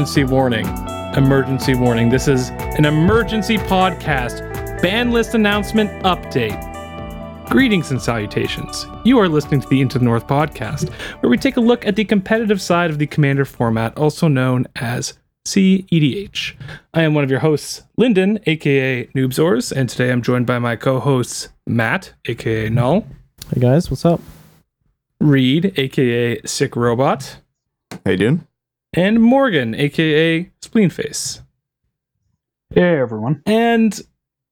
Emergency warning. Emergency warning. This is an emergency podcast. Ban list announcement update. Greetings and salutations. You are listening to the Into the North podcast, where we take a look at the competitive side of the Commander format, also known as CEDH. I am one of your hosts, Lyndon, aka Noobzors, and today I'm joined by my co hosts, Matt, aka Null, Hey guys, what's up? Reed, aka Sick Robot, How you doing? And Morgan, aka Spleenface. Hey everyone. And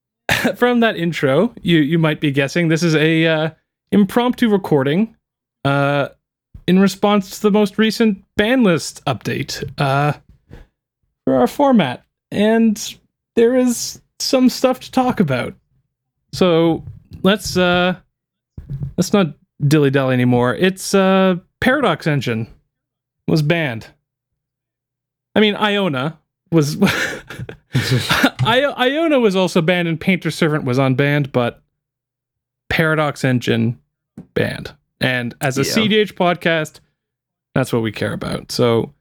from that intro, you you might be guessing this is a uh, impromptu recording uh, in response to the most recent ban list update uh, for our format, and there is some stuff to talk about. So let's uh, let's not dilly dally anymore. It's uh, Paradox Engine was banned. I mean, Iona was I- Iona was also banned and Painter Servant was unbanned, but Paradox Engine banned. And as a Yeah. CDH podcast, that's what we care about. So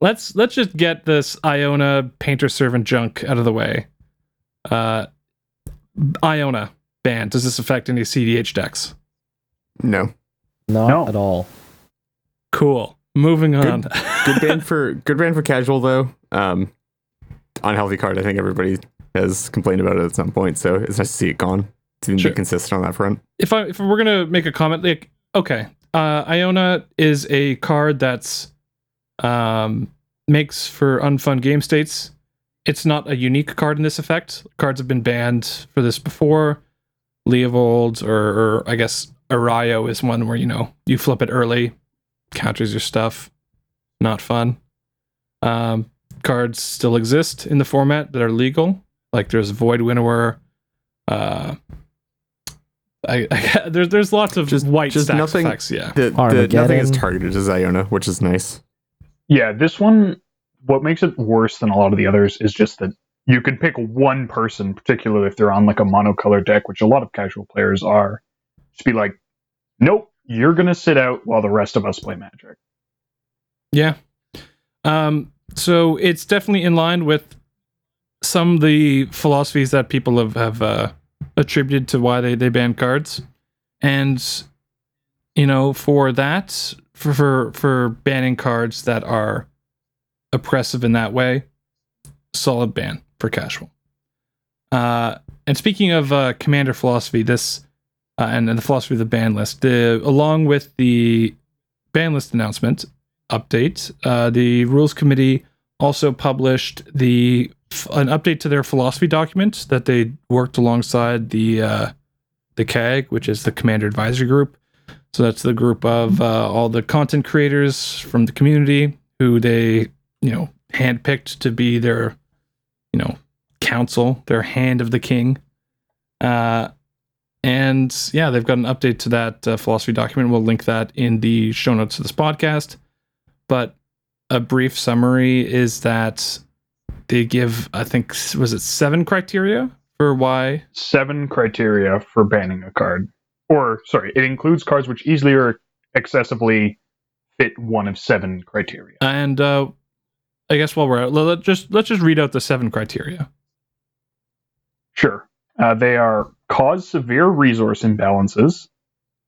let's let's just get this Iona Painter Servant junk out of the way. Uh Iona banned. Does this affect any CDH decks? No. Not No. at all. Cool. Moving on. Good band for good band for casual though. Um unhealthy card, I think everybody has complained about it at some point, so it's nice to see it gone. To Sure. be consistent on that front. if I if we're gonna make a comment, like okay, uh, Iona is a card that's um makes for unfun game states. It's not a unique card in this effect. Cards have been banned for this before. Leovold or, or I guess Erayo is one where you know you flip it early, counters your stuff. Not fun. Um, cards still exist in the format that are legal. Like there's Void Winnower. Uh, I, I there's there's lots of Just- white just stacks nothing- effects. Yeah. The, the nothing is targeted as Iona, which is nice. Yeah, this one what makes it worse than a lot of the others is just that you can pick one person, particularly if they're on like a monocolor deck, which a lot of casual players are. Just be like, Nope, you're gonna sit out while the rest of us play magic. Yeah. Um, so it's definitely in line with some of the philosophies that people have, have uh, attributed to why they, they ban cards. And, you know, for that, for, for, for banning cards that are oppressive in that way, solid ban for casual. Uh, and speaking of uh, commander philosophy, this uh, and, and the philosophy of the ban list, the along with the ban list announcement, update. Uh, the rules committee also published the an update to their philosophy document that they worked alongside the uh, the CAG, which is the Commander Advisory Group. So that's the group of uh, all the content creators from the community who they you know handpicked to be their you know council, their hand of the king. Uh, and yeah, they've got an update to that uh, philosophy document. We'll link that in the show notes of this podcast but a brief summary is that they give i think was it seven criteria for why Seven criteria for banning a card. Or sorry, it includes cards which easily or excessively fit one of seven criteria. and uh i guess while we're at let just let's just read out the seven criteria Sure. Uh, they are cause severe resource imbalances,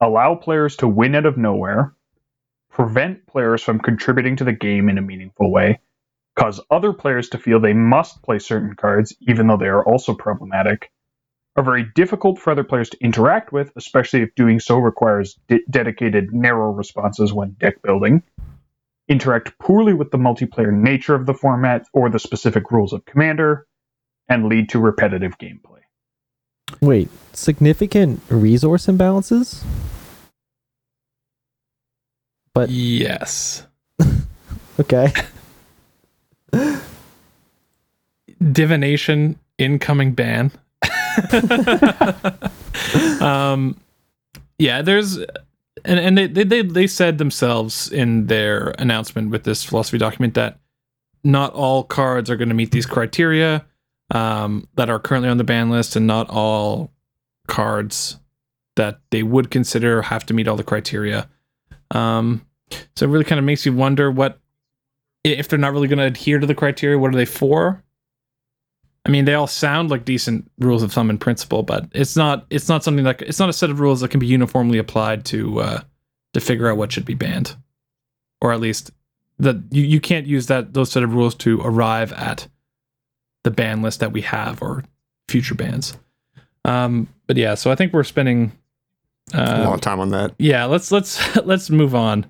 allow players to win out of nowhere, prevent players from contributing to the game in a meaningful way, cause other players to feel they must play certain cards even though they are also problematic, are very difficult for other players to interact with, especially if doing so requires de- dedicated narrow responses when deck building, interact poorly with the multiplayer nature of the format or the specific rules of Commander, and lead to repetitive gameplay. Wait, significant resource imbalances? But yes okay. divination incoming ban um yeah there's and and they, they they they said themselves in their announcement with this philosophy document that not all cards are going to meet these criteria um, that are currently on the ban list, and not all cards that they would consider have to meet all the criteria. Um, So it really kind of makes you wonder what if they're not really going to adhere to the criteria. What are they for? I mean, they all sound like decent rules of thumb in principle, but it's not. It's not something that it's not a set of rules that can be uniformly applied to uh, to figure out what should be banned, or at least that you, you can't use that those set of rules to arrive at the ban list that we have or future bans. Um, but yeah, so I think we're spending uh, a uh, long time on that. yeah let's let's let's move on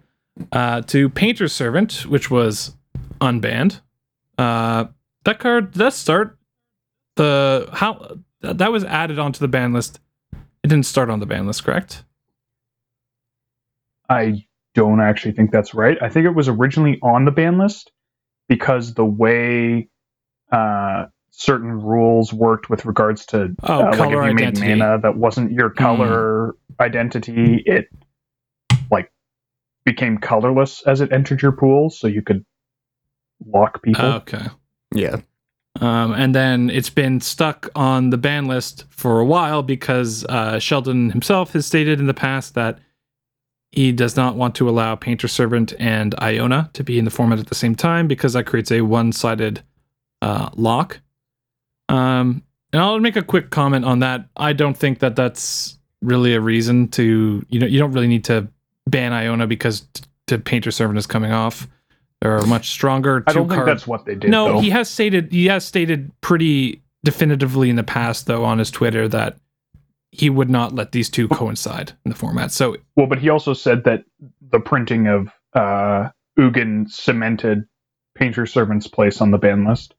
uh to painter's servant which was unbanned uh that card did that start the how that was added onto the ban list it didn't start on the ban list correct I don't actually think that's right. I think it was originally on the ban list because the way uh, certain rules worked with regards to oh uh, like if color you made identity mana that wasn't your color identity, it like became colorless as it entered your pool, so you could lock people. okay Yeah. Um, and then it's been stuck on the ban list for a while because uh, Sheldon himself has stated in the past that he does not want to allow Painter Servant and Iona to be in the format at the same time because that creates a one sided uh, lock. Um, and I'll make a quick comment on that. I don't think that that's really a reason to, you know, you don't really need to ban Iona because t- to Painter Servant is coming off. There are much stronger. I don't think that's what they did. no, though. he has stated he has stated pretty definitively in the past though on his Twitter that he would not let these two coincide in the format. So Well, but he also said that the printing of uh, Ugin cemented Painter Servant's place on the ban list.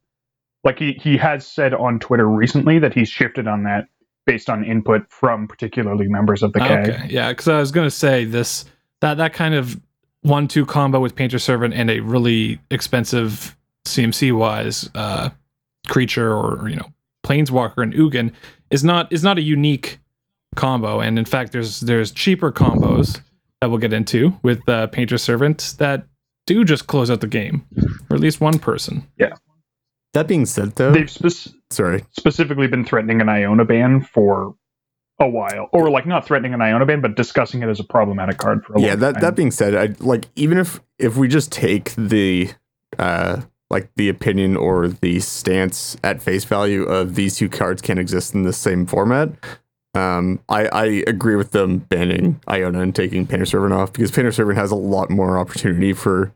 Like he, he has said on Twitter recently that he's shifted on that based on input from particularly members of the CAG. okay, yeah, because I was gonna say this that that kind of one-two combo with Painter Servant and a really expensive CMC wise uh, creature or you know Planeswalker and Ugin is not is not a unique combo. And in fact, there's there's cheaper combos that we'll get into with uh, Painter Servant that do just close out the game or at least one person. That being said, though, They've spec- sorry. specifically been threatening an Iona ban for a while, or like not threatening an Iona ban, but discussing it as a problematic card for a Yeah, that time. that being said, I like even if if we just take the uh like the opinion or the stance at face value of these two cards can't exist in the same format. Um, I, I agree with them banning Iona and taking Painter Servant off because Painter Servant has a lot more opportunity for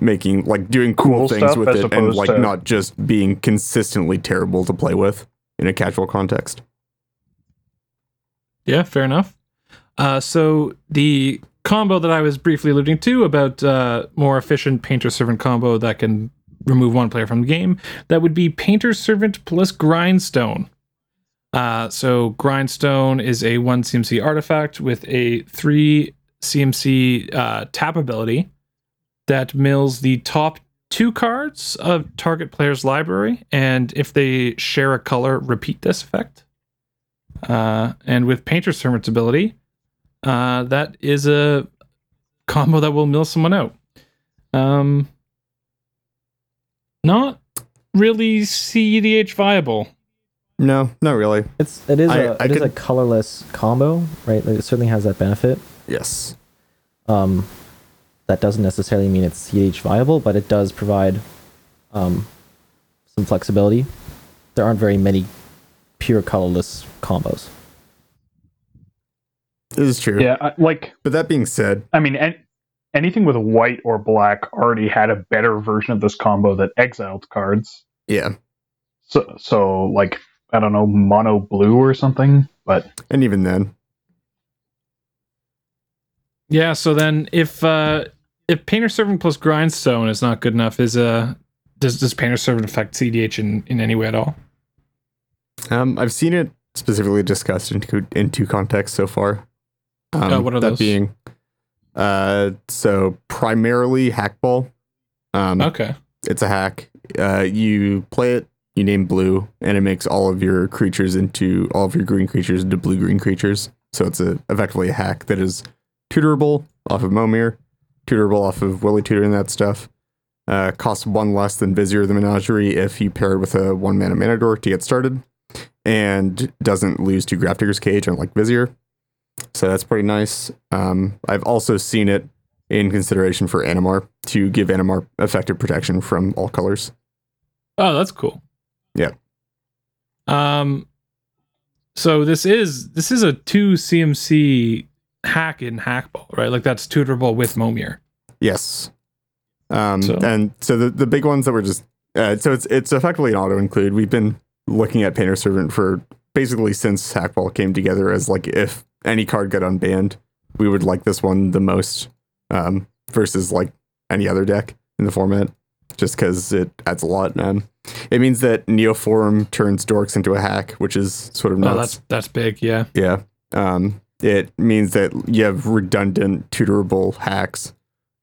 making like doing cool, Cool things with it and like to- not just being consistently terrible to play with in a casual context. Yeah, fair enough. Uh, so the combo that I was briefly alluding to about uh, more efficient painter servant combo that can remove one player from the game, that would be painter servant plus grindstone. Uh, so grindstone is a one CMC artifact with a three CMC uh, tap ability that mills the top two cards of target player's library, and if they share a color, repeat this effect. Uh, and with Painter's Servant's ability, uh, that is a combo that will mill someone out. Um, not really CEDH viable. No, not really. It's it is I- a I it is a could- colorless combo, right? Like, it certainly has that benefit. Yes. Um, that doesn't necessarily mean it's CH viable, but it does provide um, some flexibility. There aren't very many pure colorless combos. This is true. yeah, I- like But that being said, I mean, an- anything with white or black already had a better version of this combo that exiled cards. yeah. So, so like I don't know, mono blue or something. But And even then, Yeah. So then, if uh, if Painter Servant plus Grindstone is not good enough, is uh, does does Painter Servant affect CDH in, in any way at all? um, I've seen it specifically discussed in two, in two contexts so far. Um, Uh, what are that those? being, uh, so primarily hackball. Um, Okay. it's a hack. Uh, you play it, you name blue, and it makes all of your creatures into all of your green creatures into blue green creatures. So it's a effectively a hack that is tutorable off of Momir, tutorable off of Worldly Tutor and that stuff. Uh, costs one less than Vizier the Menagerie if you pair it with a one mana mana dork to get started, and doesn't lose to Grafdigger's Cage unlike Vizier. So that's pretty nice. Um, I've also seen it in consideration for Animar to give Animar effective protection from all colors. Oh, that's cool. Yeah. Um. So this is this is a two CMC hack in Hackball, right? Like that's tutorable with Momir. Yes. Um, So- and so the, the big ones that were just uh, so it's it's effectively an auto include. We've been looking at Painter Servant for basically since Hackball came together as like if any card got unbanned, we would like this one the most um, versus like any other deck in the format, just because it adds a lot. Um, it means that Neoform turns Dorks into a hack, which is sort of Oh, that's that's big. Yeah. Yeah. Um, it means that you have redundant tutorable hacks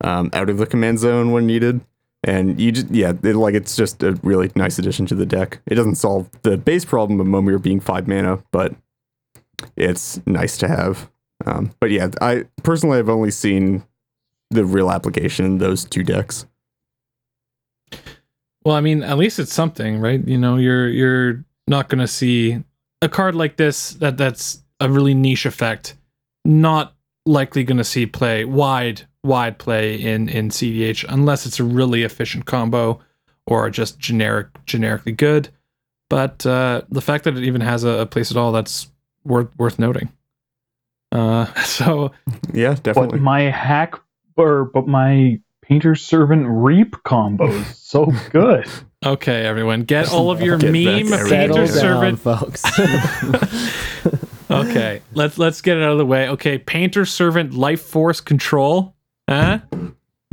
um, out of the command zone when needed. And you just, yeah, it, like it's just a really nice addition to the deck. It doesn't solve the base problem of Momir being five mana, but it's nice to have. Um, but yeah, I personally have only seen the real application in those two decks. Well, I mean, at least it's something, right? You know, you're you're not going to see a card like this that that's a really niche effect. Not likely going to see play wide wide play in in CDH unless it's a really efficient combo or just generic generically good. But uh, the fact that it even has a, a place at all, that's worth worth noting. Uh, so Yeah, definitely. But definitely. my hack or but my painter servant reap combo is so good. okay, everyone, get all of your Get meme to Settle painter down, servant folks. okay, let's let's get it out of the way. Okay, painter servant life force control. Huh?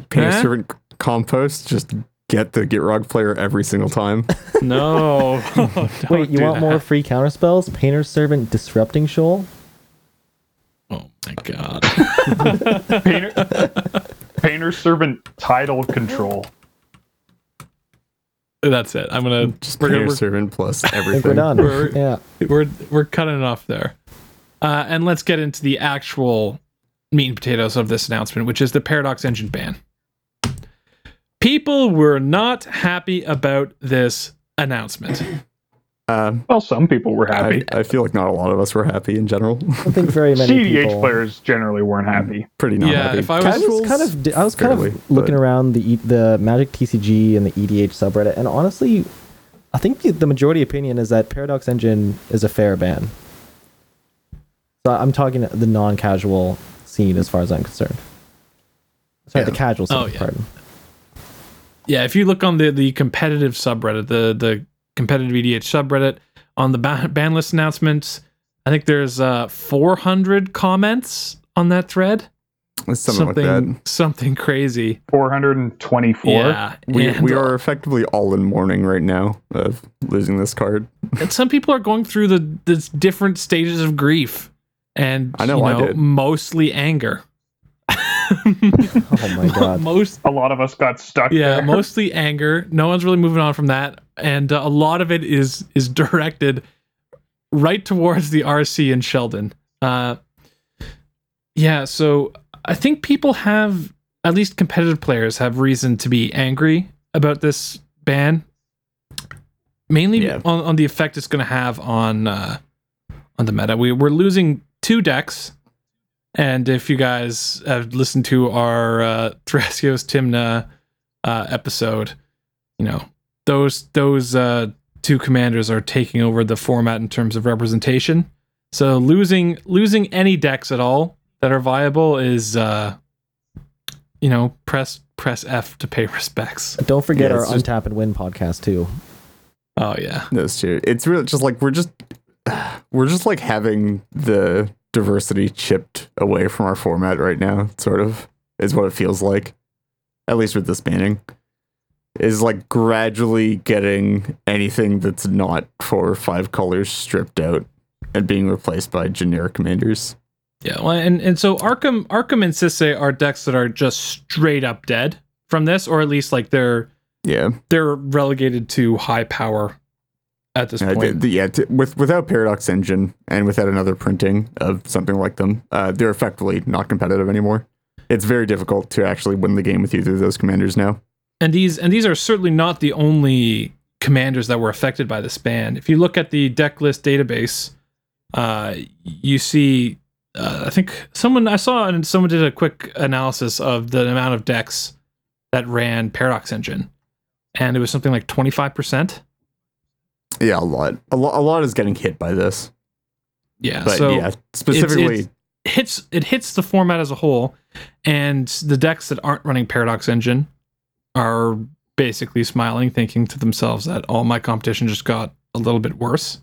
Painter Huh? Servant Compost, just get the Gitrog player every single time. No. Don't Wait, you do want more free counter spells? Painter Servant Disrupting Shoal? Oh my god. Painter, painter servant tidal control. That's it. I'm gonna Just we're Painter gonna Servant plus everything. we're done. We're- yeah. we're we're cutting it off there. Uh, and let's get into the actual meat and potatoes of this announcement, which is the Paradox Engine ban. People were not happy about this announcement. Um, Well, some people were happy. I feel like not a lot of us were happy in general. I think very many CDH people. players generally weren't happy. Pretty not Yeah, happy. if I was- I was kind of I was kind fairly, of looking but- around the the Magic TCG and the EDH subreddit, and honestly, I think the- the majority opinion is that Paradox Engine is a fair ban. So I'm talking the non-casual scene as far as I'm concerned. Sorry, Yeah. the casual scene. Oh, yeah. Pardon. Yeah, if you look on the the competitive subreddit, the the competitive EDH subreddit on the ban, ban list announcements, I think there's uh 400 comments on that thread. Something, like that. something crazy. 424. Yeah, We, and, we uh, are effectively all in mourning right now of losing this card. and some people are going through the the different stages of grief, and I know you I did. mostly anger. Oh my god. Most A lot of us got stuck yeah, there. mostly anger. No one's really moving on from that, and uh, a lot of it is is directed right towards the RC in Sheldon. Uh, yeah, so I think people have at least competitive players have reason to be angry about this ban, mainly Yeah. on, on the effect it's going to have on uh, on the meta. We we're losing two decks. And if you guys have listened to our uh, Thrasios Tymna uh, episode, you know those those uh, two commanders are taking over the format in terms of representation. So losing losing any decks at all that are viable is, uh, you know, press press F to pay respects. Don't forget Yeah, our just- Untap and Win podcast too. Oh yeah, Those two. It's really just like we're just we're just like having the diversity chipped away from our format right now, sort of, is what it feels like. At least with this banning. Is like gradually getting anything that's not four or five colors stripped out and being replaced by generic commanders. yeah. Well, and and so Arcum Arcum and Sisay are decks that are just straight up dead from this, or at least like they're Yeah. they're relegated to high power at this Uh, point. yeah, t- with without Paradox Engine and without another printing of something like them, uh, they're effectively not competitive anymore. It's very difficult to actually win the game with either of those commanders now. and these and these are certainly not the only commanders that were affected by this ban. If you look at the deck list database, uh, you see uh, I think someone I saw and someone did a quick analysis of the amount of decks that ran Paradox Engine, and it was something like twenty five percent. Yeah, a lot. A, lo- a lot is getting hit by this. Yeah, But so yeah, specifically, it's- hits it hits the format as a whole, and the decks that aren't running Paradox Engine are basically smiling, thinking to themselves that all my competition just got a little bit worse.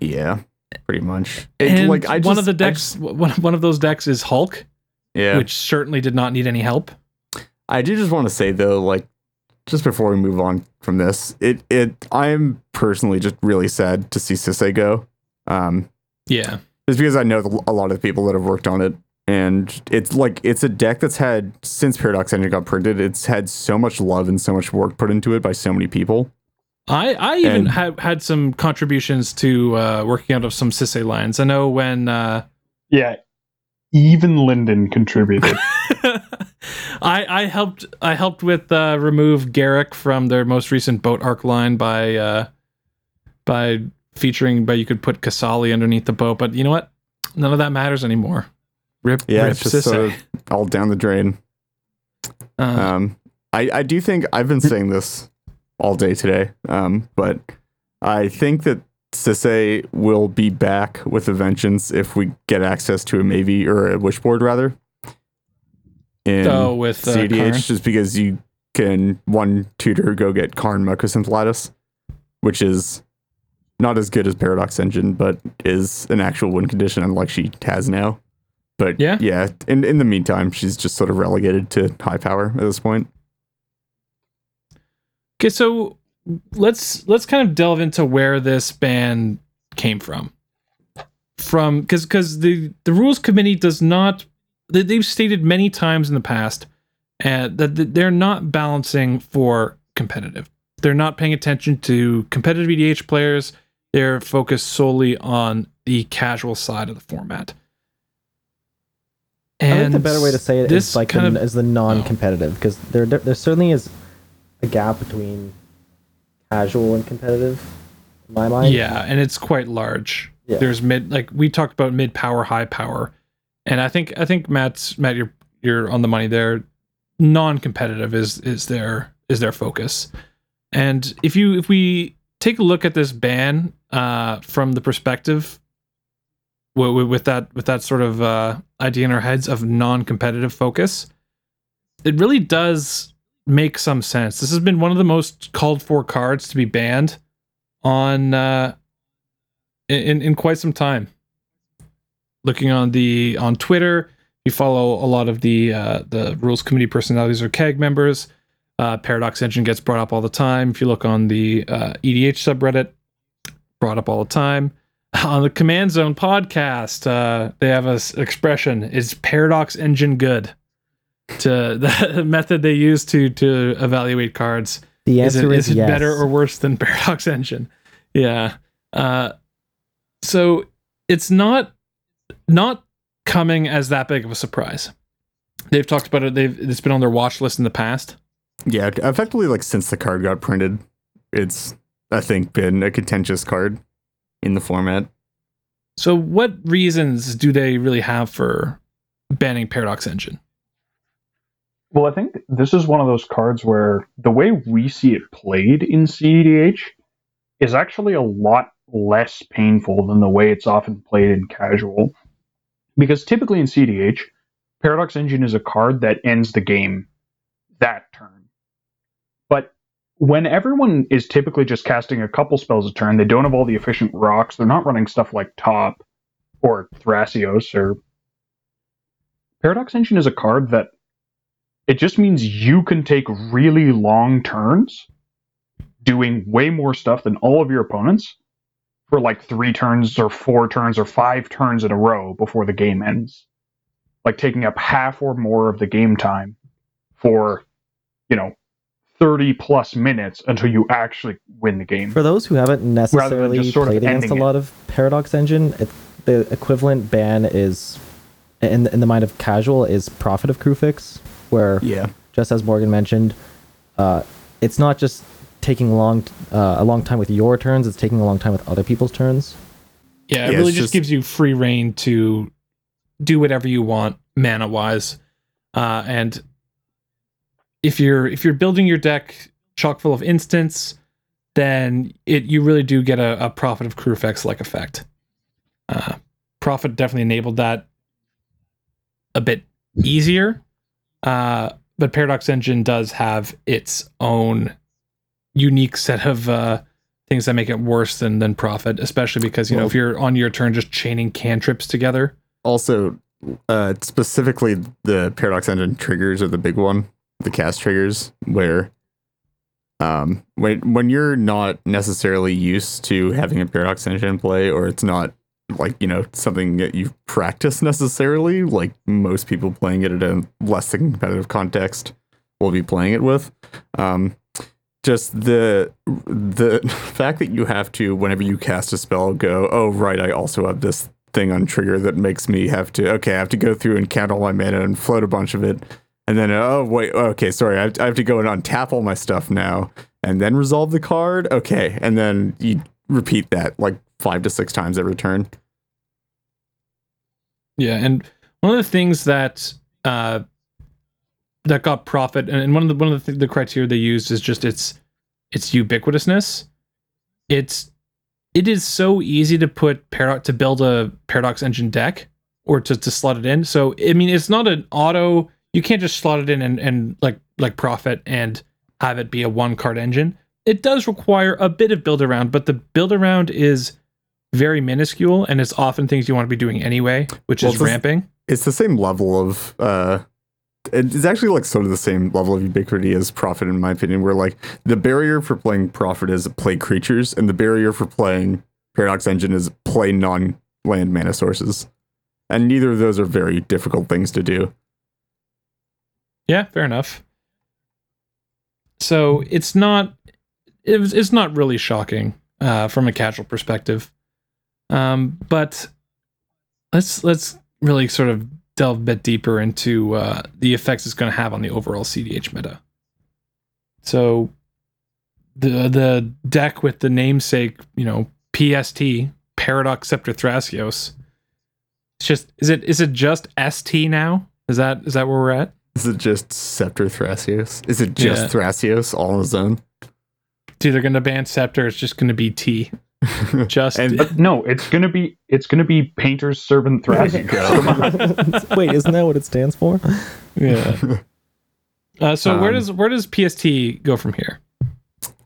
yeah, pretty much. It- and like I one of the decks, one one of those decks is Hulk, yeah, which certainly did not need any help. I do just want to say though, like just before we move on from this, it it I'm personally just really sad to see Sisay go. Um, Yeah, just because I know the, a lot of the people that have worked on it, and it's like it's a deck that's had since Paradox Engine got printed, it's had so much love and so much work put into it by so many people. I I even And- had had some contributions to uh, working out of some Sisay lines. I know when. Uh, Yeah, even Linden contributed. I I helped I helped with uh, remove Garrick from their most recent boat arc line by uh, by featuring by you could put Casali underneath the boat, but you know what? None of that matters anymore. Rip, Yeah, rip it's just sort of all down the drain. uh, Um, I, I do think I've been saying this all day today, um, but I think that Sisay will be back with a vengeance if we get access to a Maybe or a Wishboard rather. In oh, with uh, CDH, Karn. just because you can one tutor go get Karn Lattice, which is not as good as Paradox Engine, but is an actual win condition unlike she has now. But Yeah. yeah. In in the meantime, she's just sort of relegated to high power at this point. Okay, so let's let's kind of delve into where this ban came from. From because because the the rules committee does not they, they've stated many times in the past uh, that they're not balancing for competitive. They're not paying attention to competitive EDH players. They're focused solely on the casual side of the format. I think the better way to say it is like kind the, of- the non-competitive because there there certainly is a gap between casual and competitive in my mind. Yeah, and it's quite large. Yeah. There's mid like we talked about mid power, high power. And I think I think Matt's Matt you're you're on the money there. Non-competitive is is their is their focus. And if you if we take a look at this ban uh from the perspective with, with that with that sort of uh idea in our heads of non-competitive focus, it really does make some sense. This has been one of the most called for cards to be banned on uh in in quite some time. Looking on the on Twitter, you follow a lot of the uh, the rules committee personalities or CAG members. Uh, Paradox Engine gets brought up all the time. If you look on the uh, EDH subreddit, brought up all the time. On the Command Zone podcast, uh, they have a expression: "Is Paradox Engine good?" To the method they use to to evaluate cards the is it, answer is is, it yes. better or worse than Paradox Engine? Yeah. Uh, so it's not not coming as that big of a surprise. They've talked about it. They've it's been on their watch list in the past. Yeah, effectively, like since the card got printed, it's I think been a contentious card in the format. So what reasons do they really have for banning Paradox Engine? Well, I think this is one of those cards where the way we see it played in CEDH is actually a lot less painful than the way it's often played in casual. Because typically in CEDH, Paradox Engine is a card that ends the game that turn. But when everyone is typically just casting a couple spells a turn, they don't have all the efficient rocks, they're not running stuff like Top or Thrasios or Paradox Engine is a card that it just means you can take really long turns doing way more stuff than all of your opponents for like three turns or four turns or five turns in a row before the game ends. Like taking up half or more of the game time for, you know, 30 plus minutes until you actually win the game. For those who haven't necessarily just sort of played against a ending it. lot of Paradox Engine, it, the equivalent ban is, in, in the mind of casual, is Prophet of Kruphix, where, Yeah, just as Morgan mentioned, uh, it's not just taking long uh, a long time with your turns; it's taking a long time with other people's turns. Yeah, it Yeah, really just, just- gives you free reign to do whatever you want mana wise. Uh, and if you're if you're building your deck chock full of instants, then it you really do get a, a Prophet of Kruphix like effect. Uh, prophet definitely enabled that a bit easier. Uh, but Paradox Engine does have its own unique set of uh, things that make it worse than than prophet, especially because you know if you're on your turn just chaining cantrips together. Also, uh, specifically the Paradox Engine triggers are the big one, the cast triggers, where um, when when you're not necessarily used to having a Paradox Engine play, or it's not like you know something that you've practiced necessarily, like most people playing it at a less than competitive context will be playing it with. Um, just the the fact that you have to whenever you cast a spell go oh right i also have this thing on trigger that makes me have to okay i have to go through and count all my mana and float a bunch of it. And then oh wait okay sorry i I have to go and untap all my stuff now and then resolve the card? Okay. And then you repeat that like five to six times every turn Yeah, and one of the things that uh, that got prophet, and- one of the one of the, th- the criteria they used is just its its ubiquitousness. It's it is so easy to put paradox to build a paradox engine deck or to, to slot it in. So I mean, it's not an auto. You can't just slot it in and, and like like prophet and have it be a one card engine. It does require a bit of build around, but the build around is very minuscule and it's often things you want to be doing anyway, which Well, is it's ramping. it's the same level of uh it's actually like sort of the same level of ubiquity as prophet in my opinion where like the barrier for playing prophet is play creatures and the barrier for playing paradox engine is play non-land mana sources and neither of those are very difficult things to do Yeah, fair enough. So it's not it it's not really shocking uh, from a casual perspective. Um, but let's let's really sort of delve a bit deeper into uh, the effects it's going to have on the overall CDH meta. So the the deck with the namesake, you know, PST Paradox Scepter Thrasios. It's just is it is it just ST now? Is that is that where we're at? is it just scepter thrasios is it just Yeah. thrasios all on its own It's either going to ban Scepter, it's just going to be T. Just And- But no, it's gonna be it's gonna be Painter's Servant Thrasios. Come on. Wait, isn't that what it stands for? yeah. Uh, so where Um, does where does PST go from here?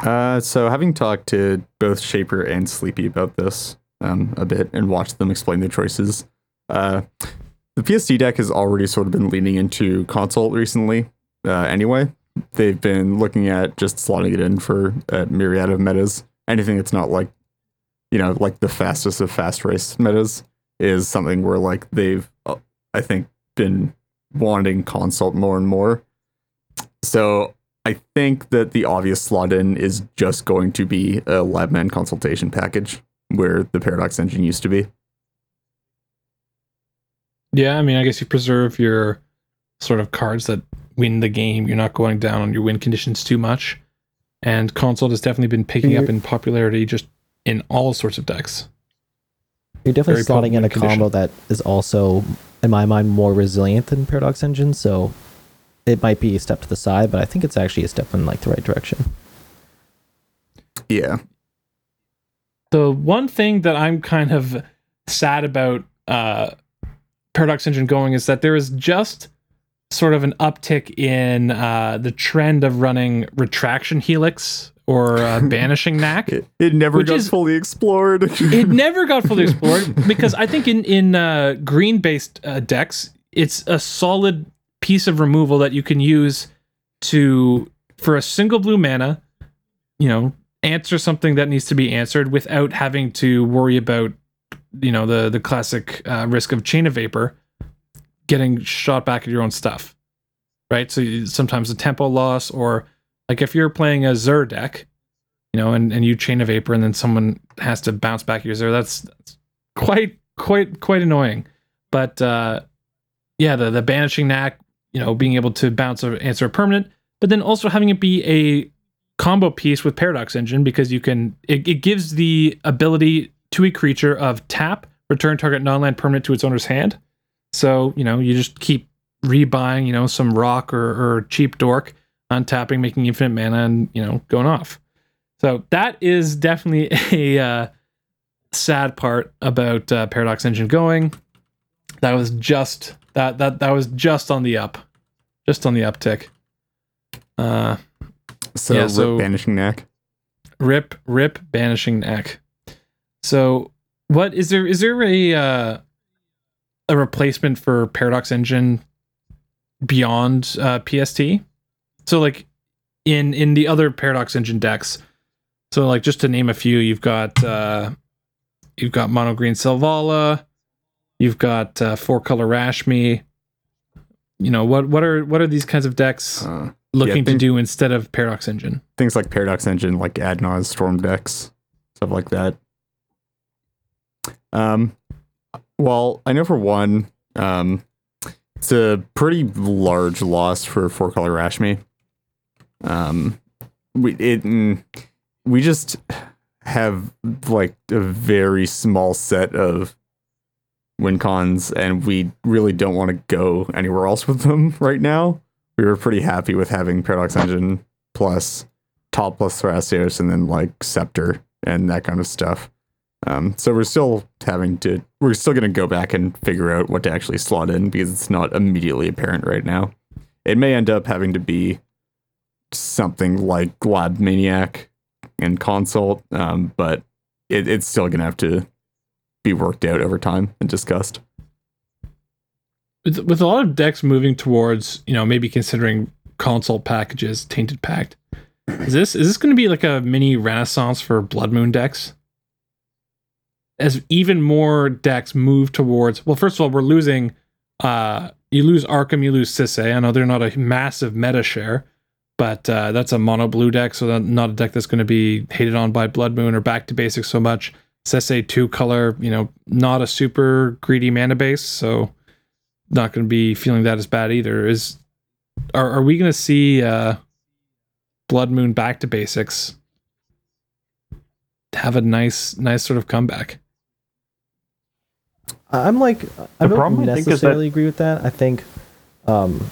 Uh, so having talked to both Shaper and Sleepy about this um, a bit and watched them explain their choices, uh, the pst deck has already sort of been leaning into consult recently. Uh, anyway, they've been looking at just slotting it in for a myriad of metas. Anything that's not like, you know, like the fastest of fast race metas is something where like they've, uh, I think, been wanting consult more and more. So I think that the obvious slot in is just going to be a Labman consultation package where the Paradox engine used to be. Yeah, I mean, I guess you preserve your sort of cards that win the game. You're not going down on your win conditions too much. And consult has definitely been picking up in popularity just in all sorts of decks. You're definitely Very slotting in a potent combo that is also, in my mind, more resilient than Paradox Engine. So it might be a step to the side, but I think it's actually a step in like the right direction. Yeah. The one thing that I'm kind of sad about uh, Paradox Engine going is that there is just sort of an uptick in uh, the trend of running Retraction Helix or uh, Banishing Knack. It, it never got is- fully explored. it never got fully explored because I think in in uh, green based uh, decks, it's a solid piece of removal that you can use to for a single blue mana, you know, answer something that needs to be answered without having to worry about you know the the classic uh, risk of chain of vapor getting shot back at your own stuff, right? So you, sometimes a tempo loss or like if you're playing a Zur deck, you know, and, and you chain a vapor and then someone has to bounce back your Zur, that's, that's quite quite quite annoying. But uh yeah, the the banishing knack, you know, being able to bounce or answer a permanent, but then also having it be a combo piece with Paradox Engine because you can it, it gives the ability to a creature of tap, return target non-land permanent to its owner's hand. So you know you just keep rebuying, you know, some rock or, or cheap dork, untapping, making infinite mana, and you know going off. So that is definitely a uh, sad part about uh, Paradox Engine going. That was just that that that was just on the up, just on the uptick. Uh, So, Yeah, rip so- banishing knack. rip rip banishing knack. So what is there is there a uh, a replacement for Paradox Engine beyond uh, PST? So like in in the other Paradox Engine decks. So like just to name a few, you've got uh you've got mono green Selvala, you've got uh, four color Rashmi. You know what what are what are these kinds of decks Uh, looking to think- do instead of Paradox Engine? things like Paradox Engine, like Adnaz, Storm decks, stuff like that. Um, well, I know for one, um, it's a pretty large loss for four color Rashmi. Um, we it mm, we just have like a very small set of win cons, and we really don't want to go anywhere else with them right now. We were pretty happy with having Paradox Engine plus top plus Thrasios and then like Scepter and that kind of stuff. Um, so we're still having to, we're still going to go back and figure out what to actually slot in because it's not immediately apparent right now. It may end up having to be something like Lab Maniac and Consult, um, but it, it's still going to have to be worked out over time and discussed. with, with a lot of decks moving towards you know maybe considering console packages tainted pact is this is this going to be like a mini renaissance for blood moon decks as even more decks move towards well first of all we're losing uh you lose arcum you lose sisay i know they're not a massive meta share but uh, that's a mono blue deck so not a deck that's going to be hated on by blood moon or back to basics so much sisay two color you know not a super greedy mana base so not going to be feeling that as bad either. Is are are we going to see uh, Blood Moon back to basics have a nice nice sort of comeback? I'm like I The don't problem, I think, that- necessarily agree with that. I think um,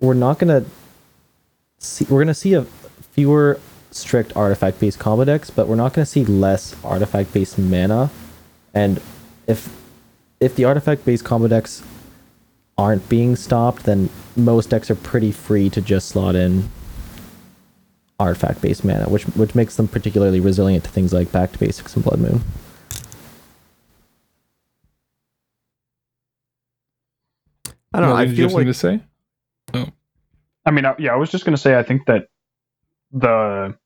we're not gonna see we're gonna see a fewer strict artifact based combo decks, but we're not gonna see less artifact based mana. And if if the artifact based combo decks aren't being stopped, then most decks are pretty free to just slot in artifact based mana, which which makes them particularly resilient to things like back to basics and blood moon. I don't know. Well, I did you feel have something like to say. I mean, yeah, I was just going to say, I think that the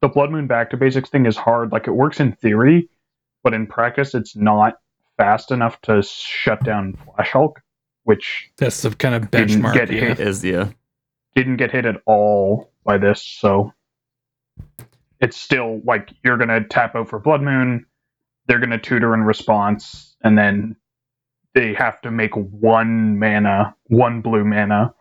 the Blood Moon back to basics thing is hard. Like, it works in theory, but in practice, it's not fast enough to shut down Flash Hulk, which That's the kind of Didn't benchmark. get yeah. hit. is yeah. didn't get hit at all by this. So it's still like you're going to tap out for Blood Moon, they're going to tutor in response, and then they have to make one mana, one blue mana,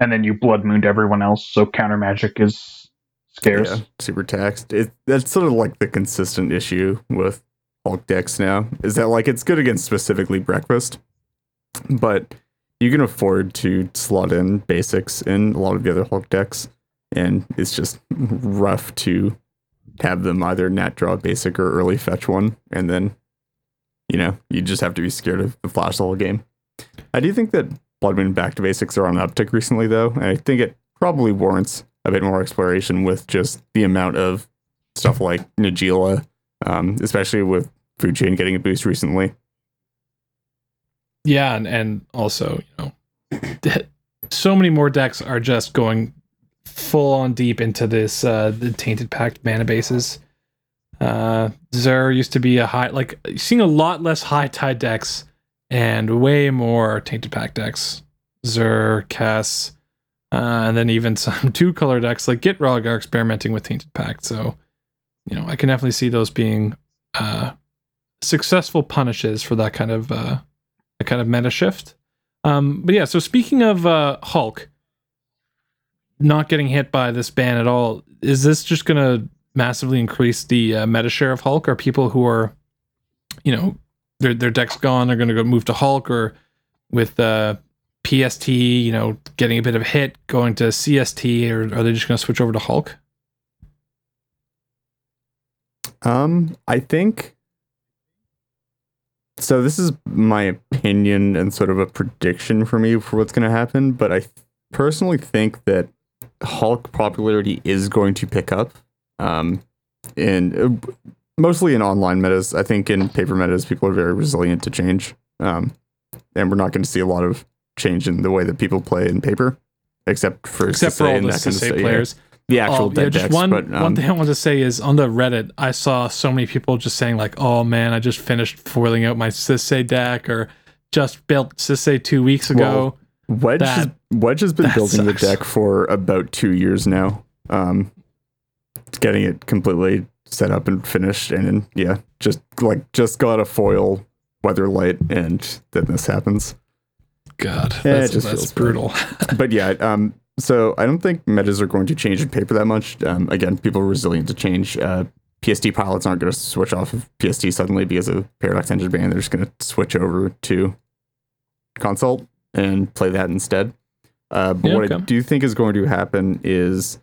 and then you Blood Mooned everyone else. So counter magic is scarce. Yeah, super taxed. It that's sort of like the consistent issue with Hulk decks now is that like it's good against specifically breakfast, but you can afford to slot in basics in a lot of the other Hulk decks, and it's just rough to have them either nat draw a basic or early fetch one, and then you know you just have to be scared of the flash the whole game. I do think that Blood Moon back to basics are on an uptick recently though, and I think it probably warrants a bit more exploration with just the amount of stuff like Najeela, um, especially with Food Chain getting a boost recently. Yeah, and, and also, you know, so many more decks are just going full on deep into this uh the tainted pact mana bases. Uh Zur used to be a high like seeing a lot less high tide decks and way more tainted pact decks. Zur, Cass, uh, and then even some two color decks like Gitrog are experimenting with tainted pact. So, you know, I can definitely see those being uh successful punishes for that kind of uh a kind of meta shift. Um, but yeah, so speaking of uh, Hulk not getting hit by this ban at all, is this just gonna massively increase the uh, meta share of Hulk are people who are, you know, their their deck's gone. They're going to go move to Hulk or with uh, PST, you know, getting a bit of a hit, going to CST, or are they just going to switch over to Hulk? Um, I think. So this is my opinion and sort of a prediction for me for what's going to happen, but I th- personally think that Hulk popularity is going to pick up. Um, and uh, mostly in online metas. I think in paper metas, people are very resilient to change. Um, and we're not going to see a lot of change in the way that people play in paper, except for Except for all the that kind of Sisay stuff, yeah. players. the actual Oh, yeah, just decks. one, but um, one thing I want to say is on the Reddit, I saw so many people just saying like, "Oh man, I just finished foiling out my Sisay deck," or "Just built Sisay two weeks ago." Wedge That- has, Wedge has been building sucks. the deck for about two years now. Um, getting it completely set up and finished, and then yeah, just like just got a foil Weatherlight, and then this happens. God, Yeah, it just that's feels brutal. but yeah, um, so I don't think metas are going to change in paper that much. Um, again, people are resilient to change. Uh, PST pilots aren't going to switch off of PST suddenly because of Paradox Engine ban. They're just going to switch over to consult and play that instead. Uh, but Yeah, what I do think is going to happen is,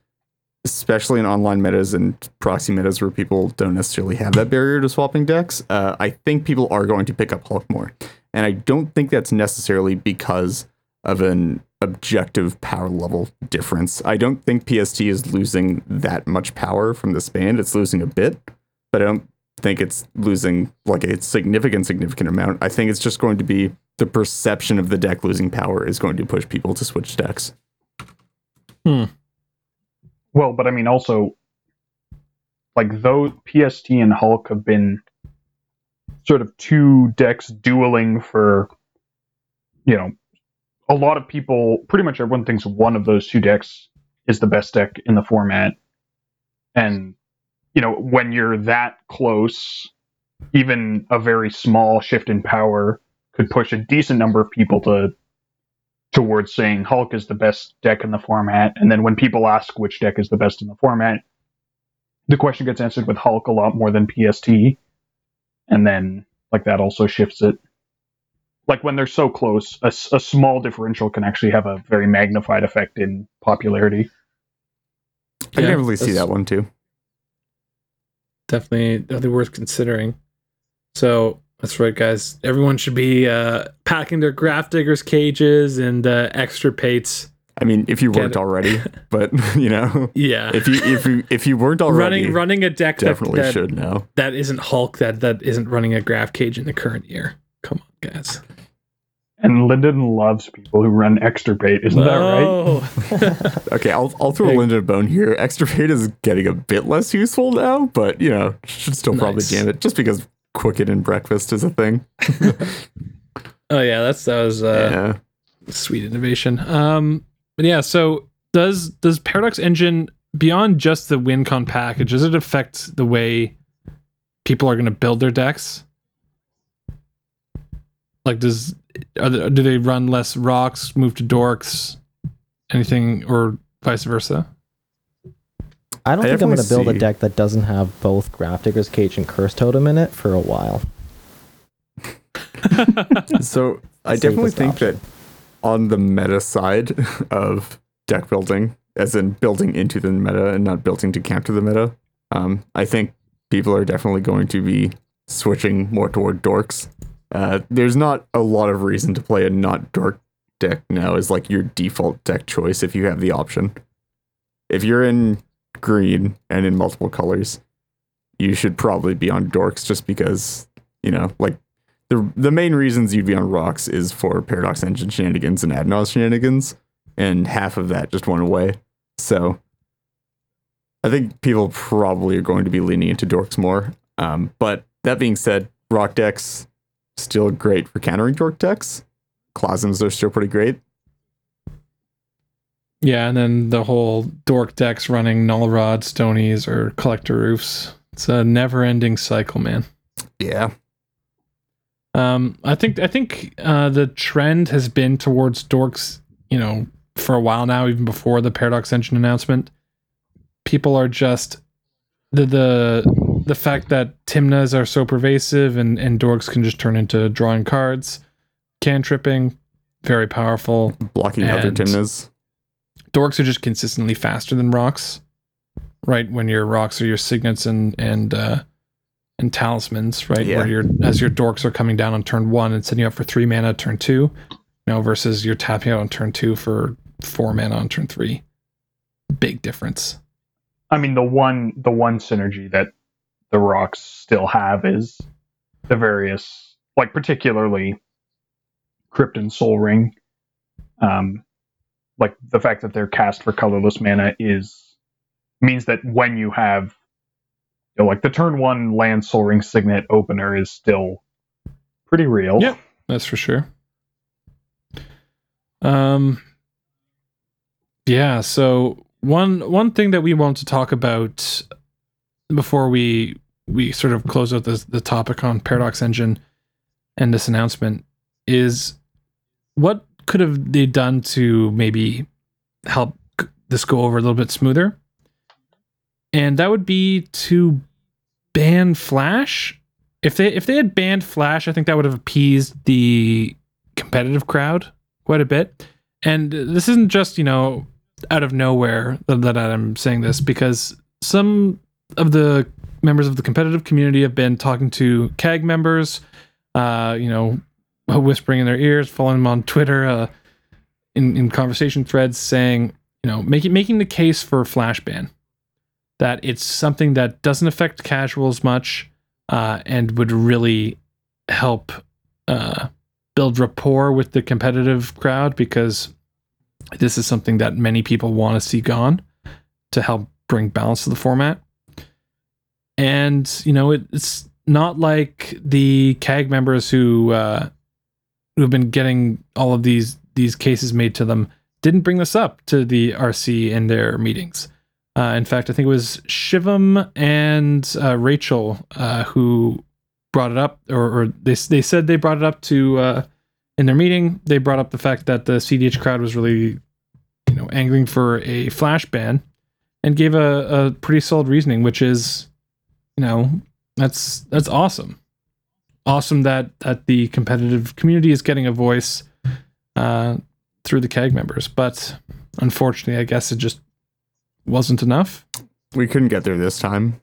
especially in online metas and proxy metas where people don't necessarily have that barrier to swapping decks, uh, I think people are going to pick up Hulk more. And I don't think that's necessarily because of an objective power level difference. I don't think PST is losing that much power from this band. It's losing a bit, but I don't think it's losing like a significant, significant amount. I think it's just going to be the perception of the deck losing power is going to push people to switch decks. Well, but I mean, also, like though PST and Hulk have been sort of two decks dueling for, you know, a lot of people, pretty much everyone thinks one of those two decks is the best deck in the format. And, you know, when you're that close, even a very small shift in power could push a decent number of people to towards saying Hulk is the best deck in the format. And then when people ask which deck is the best in the format, the question gets answered with Hulk a lot more than PST. And then, like, that also shifts it. Like, when they're so close, a small differential can actually have a very magnified effect in popularity. I can Yeah, definitely see that one too. definitely definitely worth considering. So that's right, guys. Everyone should be uh, packing their Grafdigger's Cages and uh, Extirpates. I mean, if you Get weren't it. already, but you know, Yeah, if you if you if you weren't already, running running a deck definitely that, should now. that isn't Hulk that that isn't running a graph cage in the current year. Come on, guys. And Linden loves people who run extirpate, isn't that right? Oh. Okay, I'll I'll throw Hey. Linda a bone here. Extirpate is getting a bit less useful now, but you know, should still probably Nice. jam it just because Quicken and breakfast is a thing. oh yeah, that's that was uh, yeah. sweet innovation. Um, but yeah, so does does Paradox Engine beyond just the WinCon package, does it affect the way people are going to build their decks? Like, does do they run less rocks, move to dorks, anything, or vice versa? I don't I think I'm going to definitely build a deck that doesn't have both Grafdigger's Cage and Cursed Totem in it for a while. So I definitely think option. that on the meta side of deck building, as in building into the meta and not building to counter the meta, um, I think people are definitely going to be switching more toward dorks. Uh, there's not a lot of reason to play a not dork deck now as like your default deck choice if you have the option. If you're in green and in multiple colors, you should probably be on dorks just because, you know, like the the main reasons you'd be on rocks is for paradox engine shenanigans and adnos shenanigans, and half of that just went away. So I think people probably are going to be leaning into dorks more. Um, but that being said, rock decks still great for countering dork decks. Clasms are still pretty great. Yeah, and then the whole dork decks running null rod, stonies, or Collector Ouphes. It's a never-ending cycle, man. Yeah. Um, I think I think uh, the trend has been towards dorks. You know, for a while now, even before the Paradox Engine announcement, people are just the the the fact that Tymnas are so pervasive and and dorks can just turn into drawing cards, cantripping, very powerful. Blocking other Tymnas. Dorks are just consistently faster than rocks, right? When your rocks are your signets and and uh, and talismans, right? Yeah. Where your as your dorks are coming down on turn one and setting you up for three mana turn two, you know, versus you're tapping out on turn two for four mana on turn three. Big difference. I mean, the one the one synergy that the rocks still have is the various, like particularly Crypt and Sol Ring. Um, like the fact that they're cast for colorless mana is means that when you have, you know, like the turn one land Sol Ring Signet opener is still pretty real. Yeah, That's for sure. Um yeah, so one one thing that we want to talk about before we we sort of close out this, the topic on Paradox Engine and this announcement is what could have they done to maybe help this go over a little bit smoother? And that would be to ban Flash if they if they had banned Flash, I think that would have appeased the competitive crowd quite a bit. And this isn't just you know out of nowhere that, that I'm saying this because some of the members of the competitive community have been talking to CAG members, uh, you know, whispering in their ears, following them on Twitter, uh, in in conversation threads, saying you know making making the case for Flash ban that it's something that doesn't affect casuals much uh, and would really help uh, build rapport with the competitive crowd because this is something that many people want to see gone to help bring balance to the format. And you know, it, it's not like the CAG members who uh, who've been getting all of these these cases made to them didn't bring this up to the RC in their meetings. Uh, in fact, I think it was Shivam and uh, Rachel uh, who brought it up, or, or they they said they brought it up to uh, in their meeting. They brought up the fact that the CDH crowd was really, you know, angling for a flash ban, and gave a, a pretty solid reasoning, which is, you know, that's that's awesome, awesome that that the competitive community is getting a voice uh, through the CAG members, but unfortunately, I guess it just wasn't enough. We couldn't get there this time.